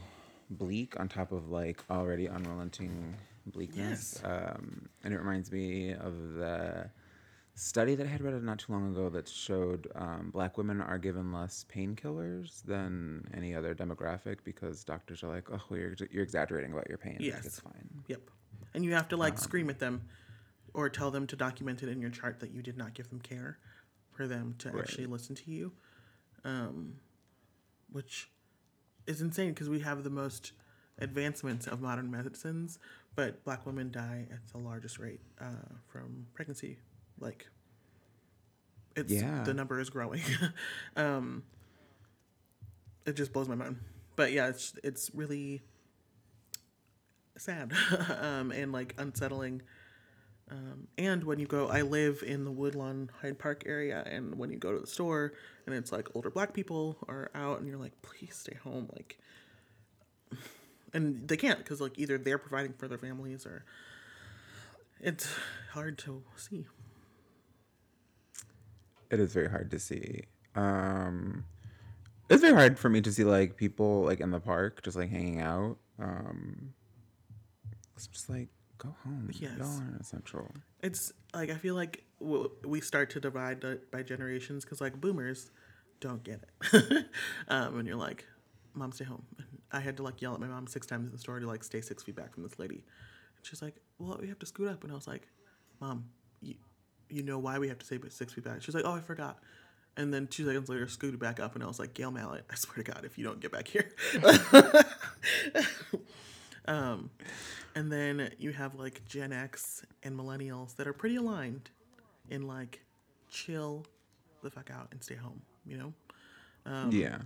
Speaker 1: bleak on top of like already unrelenting bleakness.
Speaker 2: Yes.
Speaker 1: Um, and it reminds me of the study that I had read not too long ago that showed um, black women are given less painkillers than any other demographic because doctors are like, oh, well, you're, you're exaggerating about your pain. Like, it's fine.
Speaker 2: Yep. And you have to like scream at them or tell them to document it in your chart that you did not give them care for them to actually listen to you. Um, which is insane because we have the most advancements of modern medicines, but black women die at the largest rate uh, from pregnancy. Like, it's
Speaker 1: Yeah.
Speaker 2: the number is growing. [laughs] um, it just blows my mind. But yeah, it's it's really sad [laughs] um, and like unsettling. Um, and when you go, I live in the Woodlawn Hyde Park area, and when you go to the store and it's like older black people are out, and you're like, please stay home, like, [sighs] and they can't because like either they're providing for their families or it's hard to see.
Speaker 1: It is very hard to see. Um, it's very hard for me to see like people like in the park just like hanging out. Um, It's just like go home.
Speaker 2: Yes.
Speaker 1: Y'all aren't essential.
Speaker 2: It's like I feel like we start to divide by generations because like boomers don't get it, [laughs] um, and you're like, "Mom, stay home." I had to like yell at my mom six times in the store to like stay six feet back from this lady, and she's like, "Well, we have to scoot up," and I was like, "Mom, you, know why we have to stay six feet back?" She's like, "Oh, I forgot." And then two seconds later, scooted back up, and I was like, "Gail Mallet, I swear to God, if you don't get back here." [laughs] um, and then you have like Gen X and millennials that are pretty aligned in like chill the fuck out and stay home, you know? Um,
Speaker 1: yeah.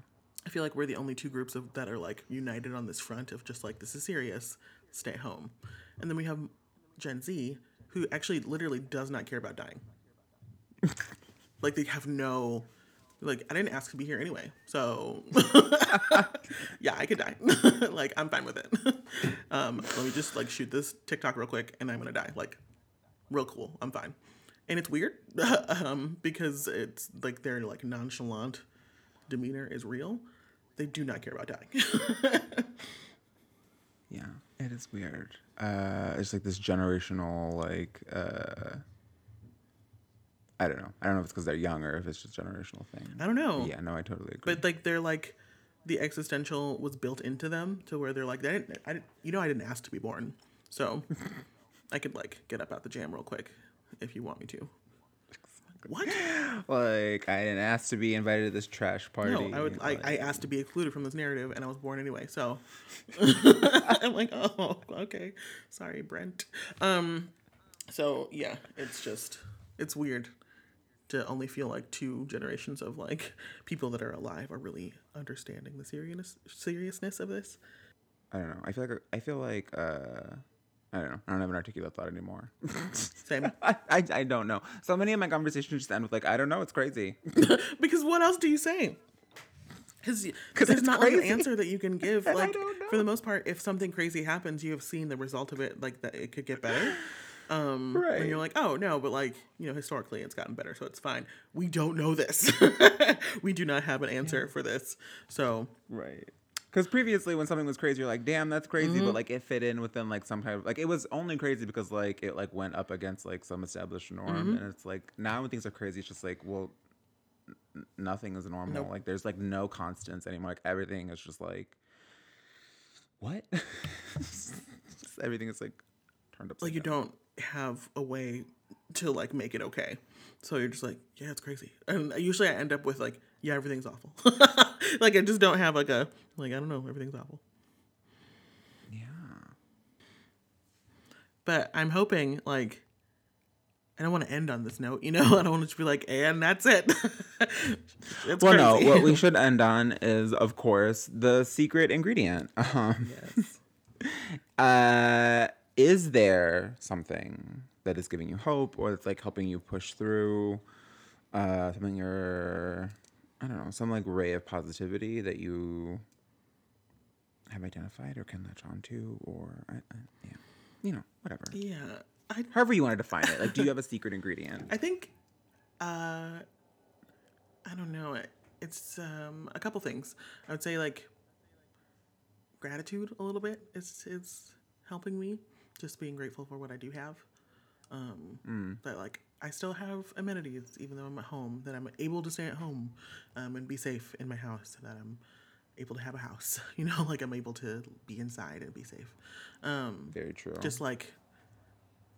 Speaker 2: I feel like we're the only two groups of that are like united on this front of just like this is serious, stay home. And then we have Gen Z who actually literally does not care about dying. [laughs] like they have no like I didn't ask to be here anyway. So [laughs] [laughs] yeah, I could die. like I'm fine with it. um let me just like shoot this TikTok real quick and I'm going to die. Like real cool. I'm fine. And it's weird um because it's like their like nonchalant demeanor is real. They do not care about dying.
Speaker 1: Yeah, it is weird. Uh, it's like this generational, like, uh, I don't know. I don't know if it's because they're young or if it's just generational thing.
Speaker 2: I don't know.
Speaker 1: Yeah, no, I totally agree.
Speaker 2: But like they're like the existential was built into them to where they're like they didn't, I didn't you know I didn't ask to be born. So [laughs] I could like get up out the jam real quick if you want me to. What? [gasps]
Speaker 1: like, I didn't ask to be invited to this trash party.
Speaker 2: No, I would. I, I asked to be excluded from this narrative, and I was born anyway. So [laughs] I'm like, oh, okay, sorry, Brent. Um, so yeah, it's just it's weird to only feel like two generations of like people that are alive are really understanding the seriousness seriousness of this.
Speaker 1: I don't know. I feel like I feel like uh, I don't know. I don't have an articulate thought anymore. [laughs]
Speaker 2: Same,
Speaker 1: I, [laughs] I I don't know. So many of my conversations just end with like I don't know. It's crazy. [laughs]
Speaker 2: because what else do you say? Because there's not like an answer that you can give. Like for the most part, if something crazy happens, you have seen the result of it. Like that, it could get better. Um,
Speaker 1: Right.
Speaker 2: And you're like, oh no, but like you know, historically, it's gotten better, so it's fine. We don't know this. we do not have an answer for this. So
Speaker 1: Right. Because previously, when something was crazy, you're like, "Damn, that's crazy,"
Speaker 2: Mm-hmm.
Speaker 1: but like it fit in within like some kind of like it was only crazy because like it like went up against like some established norm,
Speaker 2: Mm-hmm.
Speaker 1: and it's like now when things are crazy, it's just like, well, n- nothing is normal.
Speaker 2: Nope.
Speaker 1: Like there's like no constants anymore. Like everything is just like, what? [laughs] Everything is like turned up.
Speaker 2: like you don't have a way to like make it okay. So you're just like, yeah, it's crazy. And usually I end up with like, yeah, everything's awful. [laughs] like I just don't have like a like I don't know, everything's awful.
Speaker 1: Yeah.
Speaker 2: But I'm hoping like I don't want to end on this note, you know. [laughs] I don't want to be like, and that's it. [laughs]
Speaker 1: Well, no. What we should end on is, of course, the secret ingredient. Um,
Speaker 2: yes.
Speaker 1: Uh, is there something that is giving you hope or that's like helping you push through? Uh, something you're, I don't know, some like ray of positivity that you have identified or can latch onto, or I, I, yeah, you know, whatever.
Speaker 2: Yeah. I
Speaker 1: However you want to define it. Like, do you have a secret ingredient? [laughs]
Speaker 2: I think uh I don't know. It- It's um a couple things. I would say like gratitude a little bit is is helping me. Just being grateful for what I do have. Um but like I still have amenities even though I'm at home, that I'm able to stay at home um and be safe in my house, that I'm able to have a house. [laughs] You know, like I'm able to be inside and be safe. Um
Speaker 1: Very true.
Speaker 2: just like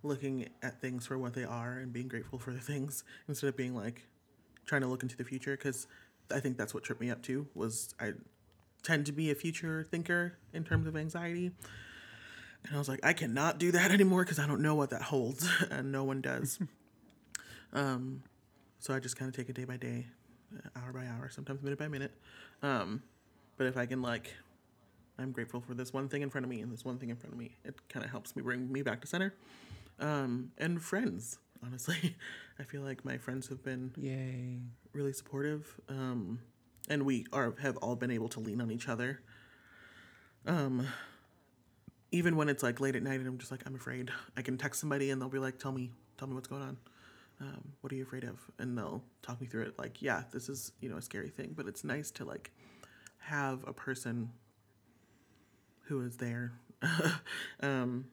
Speaker 2: looking at things for what they are and being grateful for the things [laughs] instead of being like trying to look into the future because i think that's what tripped me up too was i tend to be a future thinker in terms of anxiety and i was like i cannot do that anymore because i don't know what that holds [laughs] and no one does um so i just kind of take it day by day uh, hour by hour sometimes minute by minute um but if i can like I'm grateful for this one thing in front of me and this one thing in front of me. It kind of helps me bring me back to center. Um, and friends, honestly, [laughs] I feel like my friends have been
Speaker 1: Yay.
Speaker 2: really supportive. Um, and we are have all been able to lean on each other. Um, even when it's like late at night and I'm just like I'm afraid, I can text somebody and they'll be like, "Tell me, tell me what's going on. Um, what are you afraid of?" And they'll talk me through it. Like, yeah, this is you know a scary thing, but it's nice to like have a person who is there. [laughs] um,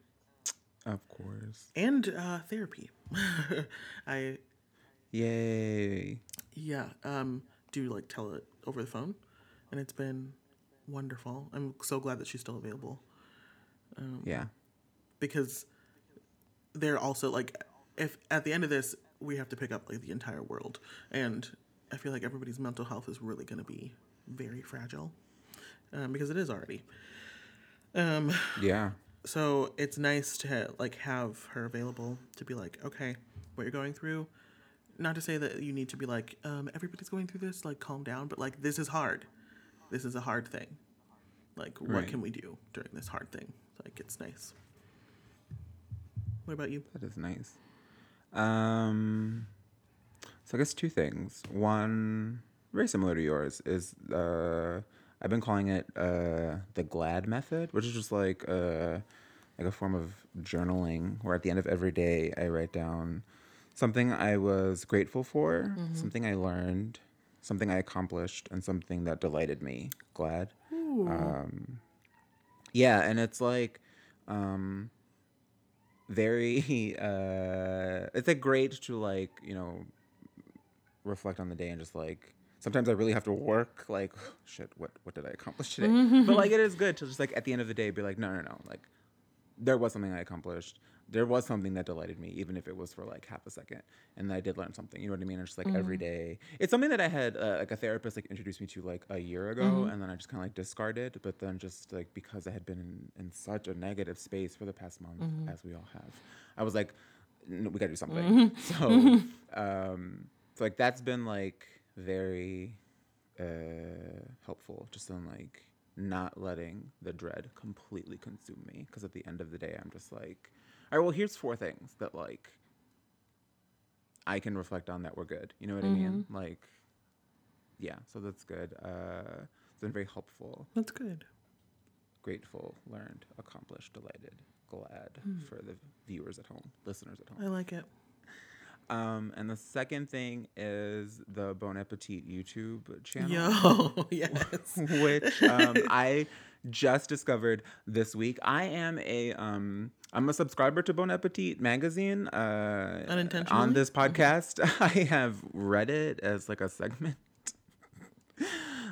Speaker 1: Of course.
Speaker 2: and uh, therapy. [laughs] I
Speaker 1: Yay.
Speaker 2: yeah um, do like tell it over the phone, and it's been wonderful. I'm so glad that she's still available
Speaker 1: Yeah.
Speaker 2: because they're also like if at the end of this we have to pick up like the entire world, and I feel like everybody's mental health is really going to be very fragile um, because it is already. Um,
Speaker 1: Yeah.
Speaker 2: so it's nice to like have her available to be like okay what you're going through not to say that you need to be like um, everybody's going through this like calm down but like this is hard this is a hard thing like what
Speaker 1: Right.
Speaker 2: can we do during this hard thing like it's nice what about you
Speaker 1: That is nice. Um, so I guess two things. One, very similar to yours, is uh, I've been calling it uh, the GLAD method, which is just like uh, like a form of journaling, where at the end of every day I write down something I was grateful for, something I learned, something I accomplished, and something that delighted me. GLAD. Um, yeah, and it's like. Um, very uh it's like great to like you know reflect on the day and just like sometimes i really have to work like [sighs] shit what what did i accomplish today? But like it is good to just like at the end of the day be like no no no like there was something i accomplished. There was something that delighted me even if it was for like half a second and i did learn something you know what i mean? It's just like every day. It's something that i had uh, like a therapist like introduced me to like a year ago and then i just kind of like discarded but then just like because i had been in, in such a negative space for the past month as we all have i was like "N- we gotta do something. [laughs] So um so like that's been like very uh helpful just in like not letting the dread completely consume me because at the end of the day i'm just like all right well here's four things that like i can reflect on that were good. You know what i mean? Like yeah so that's good. Uh it's been very helpful.
Speaker 2: That's good.
Speaker 1: Grateful learned accomplished delighted glad for the viewers at home listeners at home.
Speaker 2: I like it
Speaker 1: um, and the second thing is the Bon Appetit YouTube channel,
Speaker 2: yo [laughs] yes [laughs]
Speaker 1: which um, [laughs] I just discovered this week. I am a um, I'm a subscriber to Bon Appetit magazine. Uh,
Speaker 2: Unintentionally?
Speaker 1: on this podcast, I have read it as like a segment.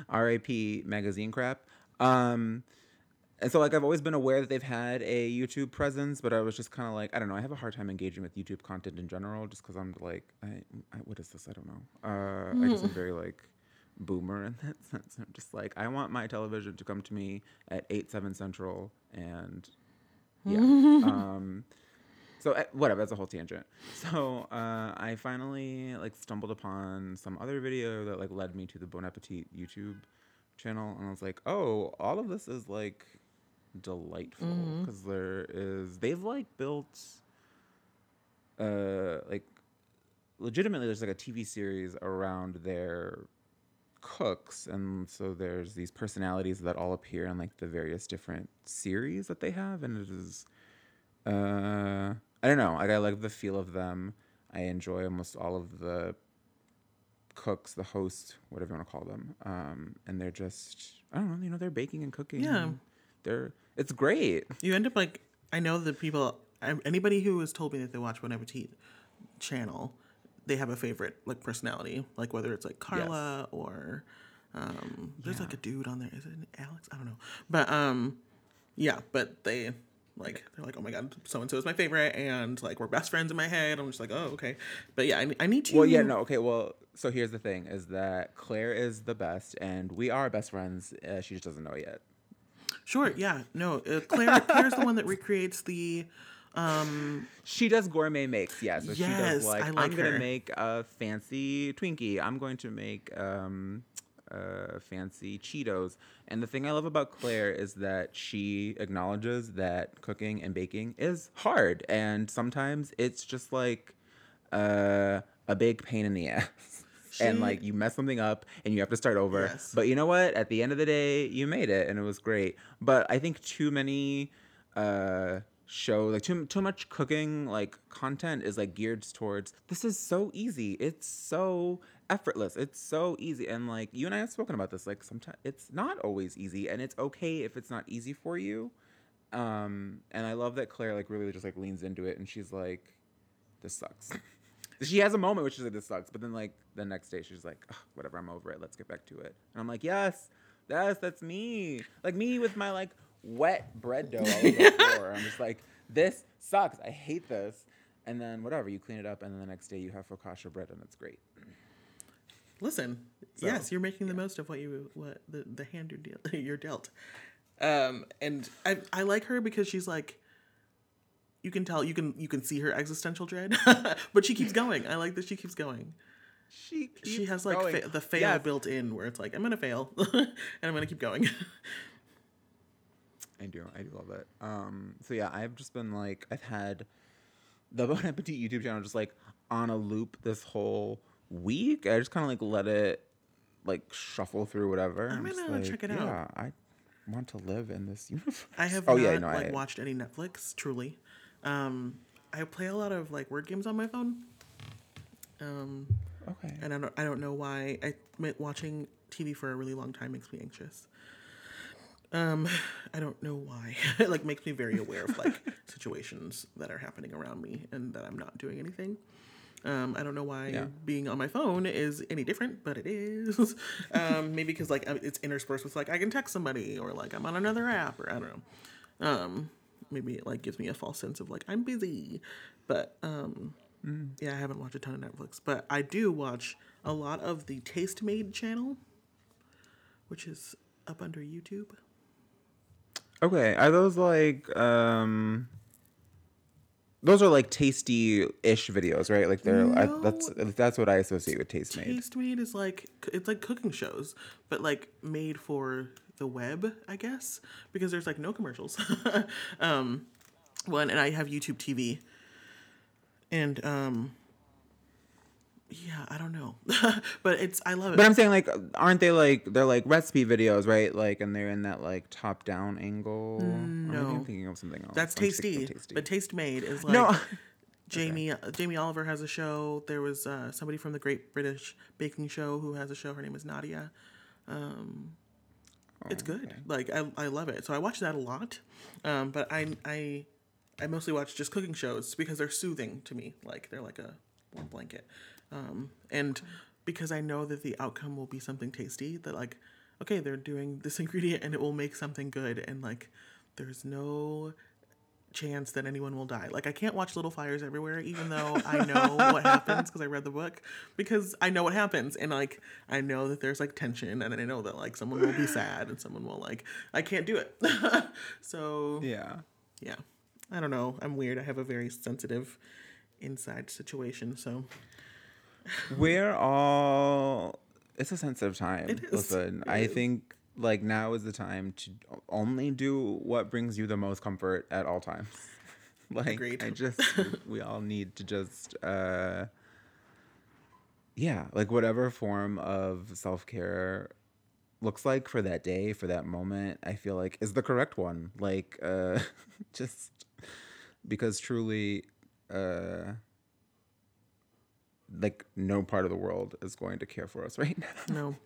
Speaker 1: RAP magazine crap. Um, and so like I've always been aware that they've had a YouTube presence, but I was just kind of like I don't know. I have a hard time engaging with YouTube content in general, just because I'm like, I, I what is this? I don't know. Uh, I guess I'm [laughs] very like boomer in that [laughs] sense. I'm just like I want my television to come to me at eight seven central, and yeah. [laughs] um, so uh, whatever. That's a whole tangent. So uh, I finally like stumbled upon some other video that like led me to the Bon Appetit YouTube channel, and I was like, oh, all of this is like delightful because is they've like built uh like legitimately there's like a TV series around their cooks and so there's these personalities that all appear in like the various different series that they have and it is uh I don't know like I like the feel of them. I enjoy almost all of the cooks the hosts whatever you want to call them um and they're just I don't know you know they're baking and cooking.
Speaker 2: Yeah.
Speaker 1: and they're it's great
Speaker 2: you end up like I know the people. Anybody who has told me that they watch Bon Appetit channel, they have a favorite like personality, like whether it's like Carla or um, there's like a dude on there. Is it Alex? I don't know, but um, yeah, but they like they're like, oh my god, so and so is my favorite, and like we're best friends in my head. I'm just like, oh okay, but yeah, I, I need to.
Speaker 1: Well, yeah, no, okay. Well, so here's the thing: is that Claire is the best, and we are best friends. Uh, she just doesn't know yet.
Speaker 2: Sure, yeah, no, uh, [laughs] Claire. Claire's the one that recreates the.
Speaker 1: Um, She does gourmet makes, yeah. So she
Speaker 2: Yes,
Speaker 1: does like,
Speaker 2: I like
Speaker 1: I'm gonna make a fancy Twinkie. I'm going to make um, uh, fancy Cheetos. And the thing I love about Claire is that she acknowledges that cooking and baking is hard, and sometimes it's just like uh, a big pain in the [laughs] ass. And like you mess something up and you have to start over.
Speaker 2: Yes.
Speaker 1: But you know what? At the end of the day, you made it and it was great. But I think too many uh show like too too much cooking like content is like geared towards this is so easy. It's so effortless. It's so easy. And like you and I have spoken about this like sometimes it's not always easy and it's okay if it's not easy for you. Um, and I love that Claire like really just like leans into it and she's like, "This sucks." [laughs] she has a moment where she's like, "This sucks," but then like the next day she's like, "Ugh, "Whatever, I'm over it. Let's get back to it." And I'm like, "Yes, yes, that's me. Like me with my like wet bread dough all over the [laughs] floor. I'm just like, this sucks. I hate this." And then whatever, you clean it up, and then the next day you have focaccia bread, and it's great.
Speaker 2: Listen,
Speaker 1: So,
Speaker 2: yes, you're making the most of what you what the the hand you're, deal, [laughs] you're dealt. Um, and I I like her because she's like, you can tell you can you can see her existential dread, [laughs] but she keeps going. I like that she keeps going.
Speaker 1: She
Speaker 2: she has like fa- the fail
Speaker 1: Yes.
Speaker 2: built in, where it's like I'm gonna fail, [laughs] and I'm gonna keep going. [laughs]
Speaker 1: I do. I do love it. Um, so yeah, I've just been like, I've had the Bon Appetit YouTube channel just like on a loop this whole week. I just kind of like let it like shuffle through whatever.
Speaker 2: I'm
Speaker 1: just
Speaker 2: gonna
Speaker 1: like,
Speaker 2: check it out.
Speaker 1: Yeah, I want to live in this universe.
Speaker 2: I have
Speaker 1: Oh
Speaker 2: not
Speaker 1: yeah, no,
Speaker 2: like
Speaker 1: I,
Speaker 2: watched any Netflix. Truly, um, I play a lot of like word games on my phone. Um,
Speaker 1: okay.
Speaker 2: and I don't I don't know why I watching TV for a really long time makes me anxious. Um, I don't know why. it [laughs] like makes me very aware of like [laughs] situations that are happening around me and that I'm not doing anything. Um, I don't know why
Speaker 1: Yeah.
Speaker 2: being on my phone is any different, but it is. [laughs] um, maybe because like it's interspersed with like I can text somebody or like I'm on another app or I don't know. Um, maybe it like gives me a false sense of like I'm busy, but um, yeah, I haven't watched a ton of Netflix, but I do watch a lot of the Tastemade channel, which is up under YouTube.
Speaker 1: Okay. Are those like um? Those are like tasty-ish videos, right? Like they're I, that's that's what I associate with Tastemade.
Speaker 2: Taste Made is like it's like cooking shows, but like made for the web, I guess, because there's like no commercials. [laughs] um, one and I have YouTube TV, and um, yeah, I don't know, [laughs] but it's I love it.
Speaker 1: But I'm saying like, aren't they like they're like recipe videos, right? Like, and they're in that like top-down angle.
Speaker 2: No.
Speaker 1: I'm thinking of something else.
Speaker 2: That's
Speaker 1: I'm just thinking
Speaker 2: tasty,
Speaker 1: tasty.
Speaker 2: but Tastemade is like
Speaker 1: No. [laughs]
Speaker 2: Jamie Jamie Oliver has a show. There was uh, somebody from the Great British Baking Show who has a show. Her name is Nadia. Um, it's good. Like I, I love it. So I watch that a lot. Um, but I I I mostly watch just cooking shows because they're soothing to me. Like they're like a warm blanket. Um, and because I know that the outcome will be something tasty. That like okay, they're doing this [laughs] ingredient and it will make something good. And like there's no chance that anyone will die. Like I can't watch Little Fires Everywhere, even though I know what happens because I read the book. Because I know what happens, and like I know that there's like tension, and I know that like someone will be sad, and someone will like I can't do it. [laughs] so
Speaker 1: yeah.
Speaker 2: yeah, I don't know. I'm weird. I have a very sensitive inside situation. So
Speaker 1: We're all. It's a sensitive time.
Speaker 2: It is.
Speaker 1: Listen, I think like now is the time to only do what brings you the most comfort at all times. [laughs] like
Speaker 2: Agreed.
Speaker 1: I just we all need to just uh yeah, like whatever form of self-care looks like for that day, for that moment, I feel like is the correct one. Like uh [laughs] just because truly uh like no part of the world is going to care for us right now.
Speaker 2: no,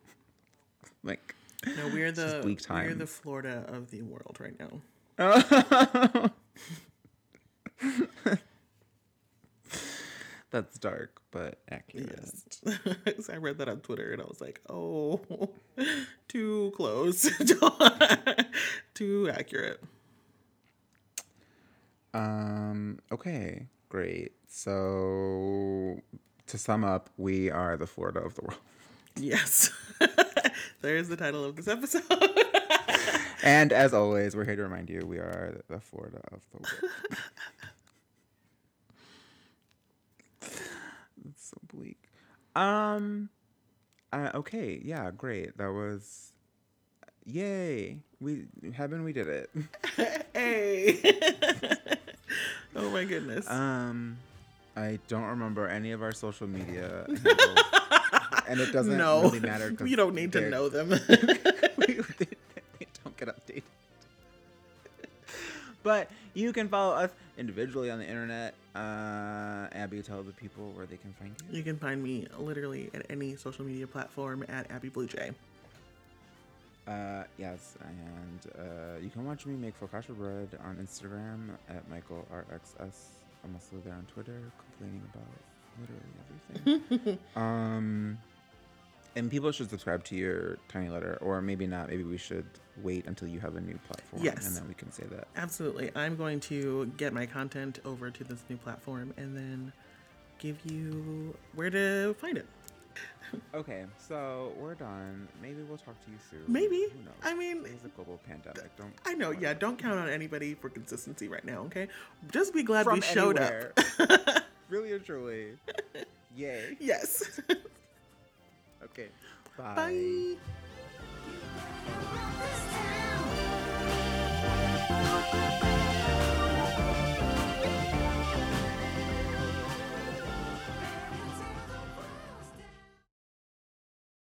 Speaker 2: [laughs]
Speaker 1: like
Speaker 2: no, we're the
Speaker 1: bleak
Speaker 2: we're the. Florida of the world right now. [laughs]
Speaker 1: That's dark, but accurate.
Speaker 2: Yes. [laughs] I read that on Twitter and I was like, oh, [laughs] too close. too accurate.
Speaker 1: Um. Okay. Great. So, to sum up, we are the Florida of the world,
Speaker 2: Yes. [laughs] There's the title of this episode. [laughs]
Speaker 1: and as always, we're here to remind you we are the Florida of the world. [laughs] It's so bleak. Um. Uh, okay. Yeah. Great. That was. Yay! We heaven. We did it.
Speaker 2: hey. oh my goodness.
Speaker 1: Um, I don't remember any of our social media, and it doesn't
Speaker 2: no,
Speaker 1: really matter. [laughs] 'cause
Speaker 2: you don't need to know them. [laughs]
Speaker 1: we, they, they don't get updated. [laughs] But you can follow us individually on the internet. Uh, Abby, tell the people where they can find you.
Speaker 2: you can find me literally at any social media platform at Abby Blue Jay.
Speaker 1: Uh, yes, and uh, you can watch me make focaccia bread on Instagram at Michael RXS. I'm also there on Twitter, complaining about literally everything. um, and people should subscribe to your tiny letter, or maybe not. Maybe we should wait until you have a new platform,
Speaker 2: Yes.
Speaker 1: and then we can say that.
Speaker 2: Absolutely. I'm going to get my content over to this new platform and then give you where to find it.
Speaker 1: Okay, so we're done. Maybe we'll talk to you soon.
Speaker 2: Maybe.
Speaker 1: Who knows?
Speaker 2: I mean,
Speaker 1: There's a global pandemic. Don't.
Speaker 2: I know, yeah, don't count on anybody for consistency right now, okay? Just be glad we
Speaker 1: From
Speaker 2: showed
Speaker 1: anywhere.
Speaker 2: up. [laughs]
Speaker 1: really or truly. Yay.
Speaker 2: yes. [laughs]
Speaker 1: Okay.
Speaker 2: Bye.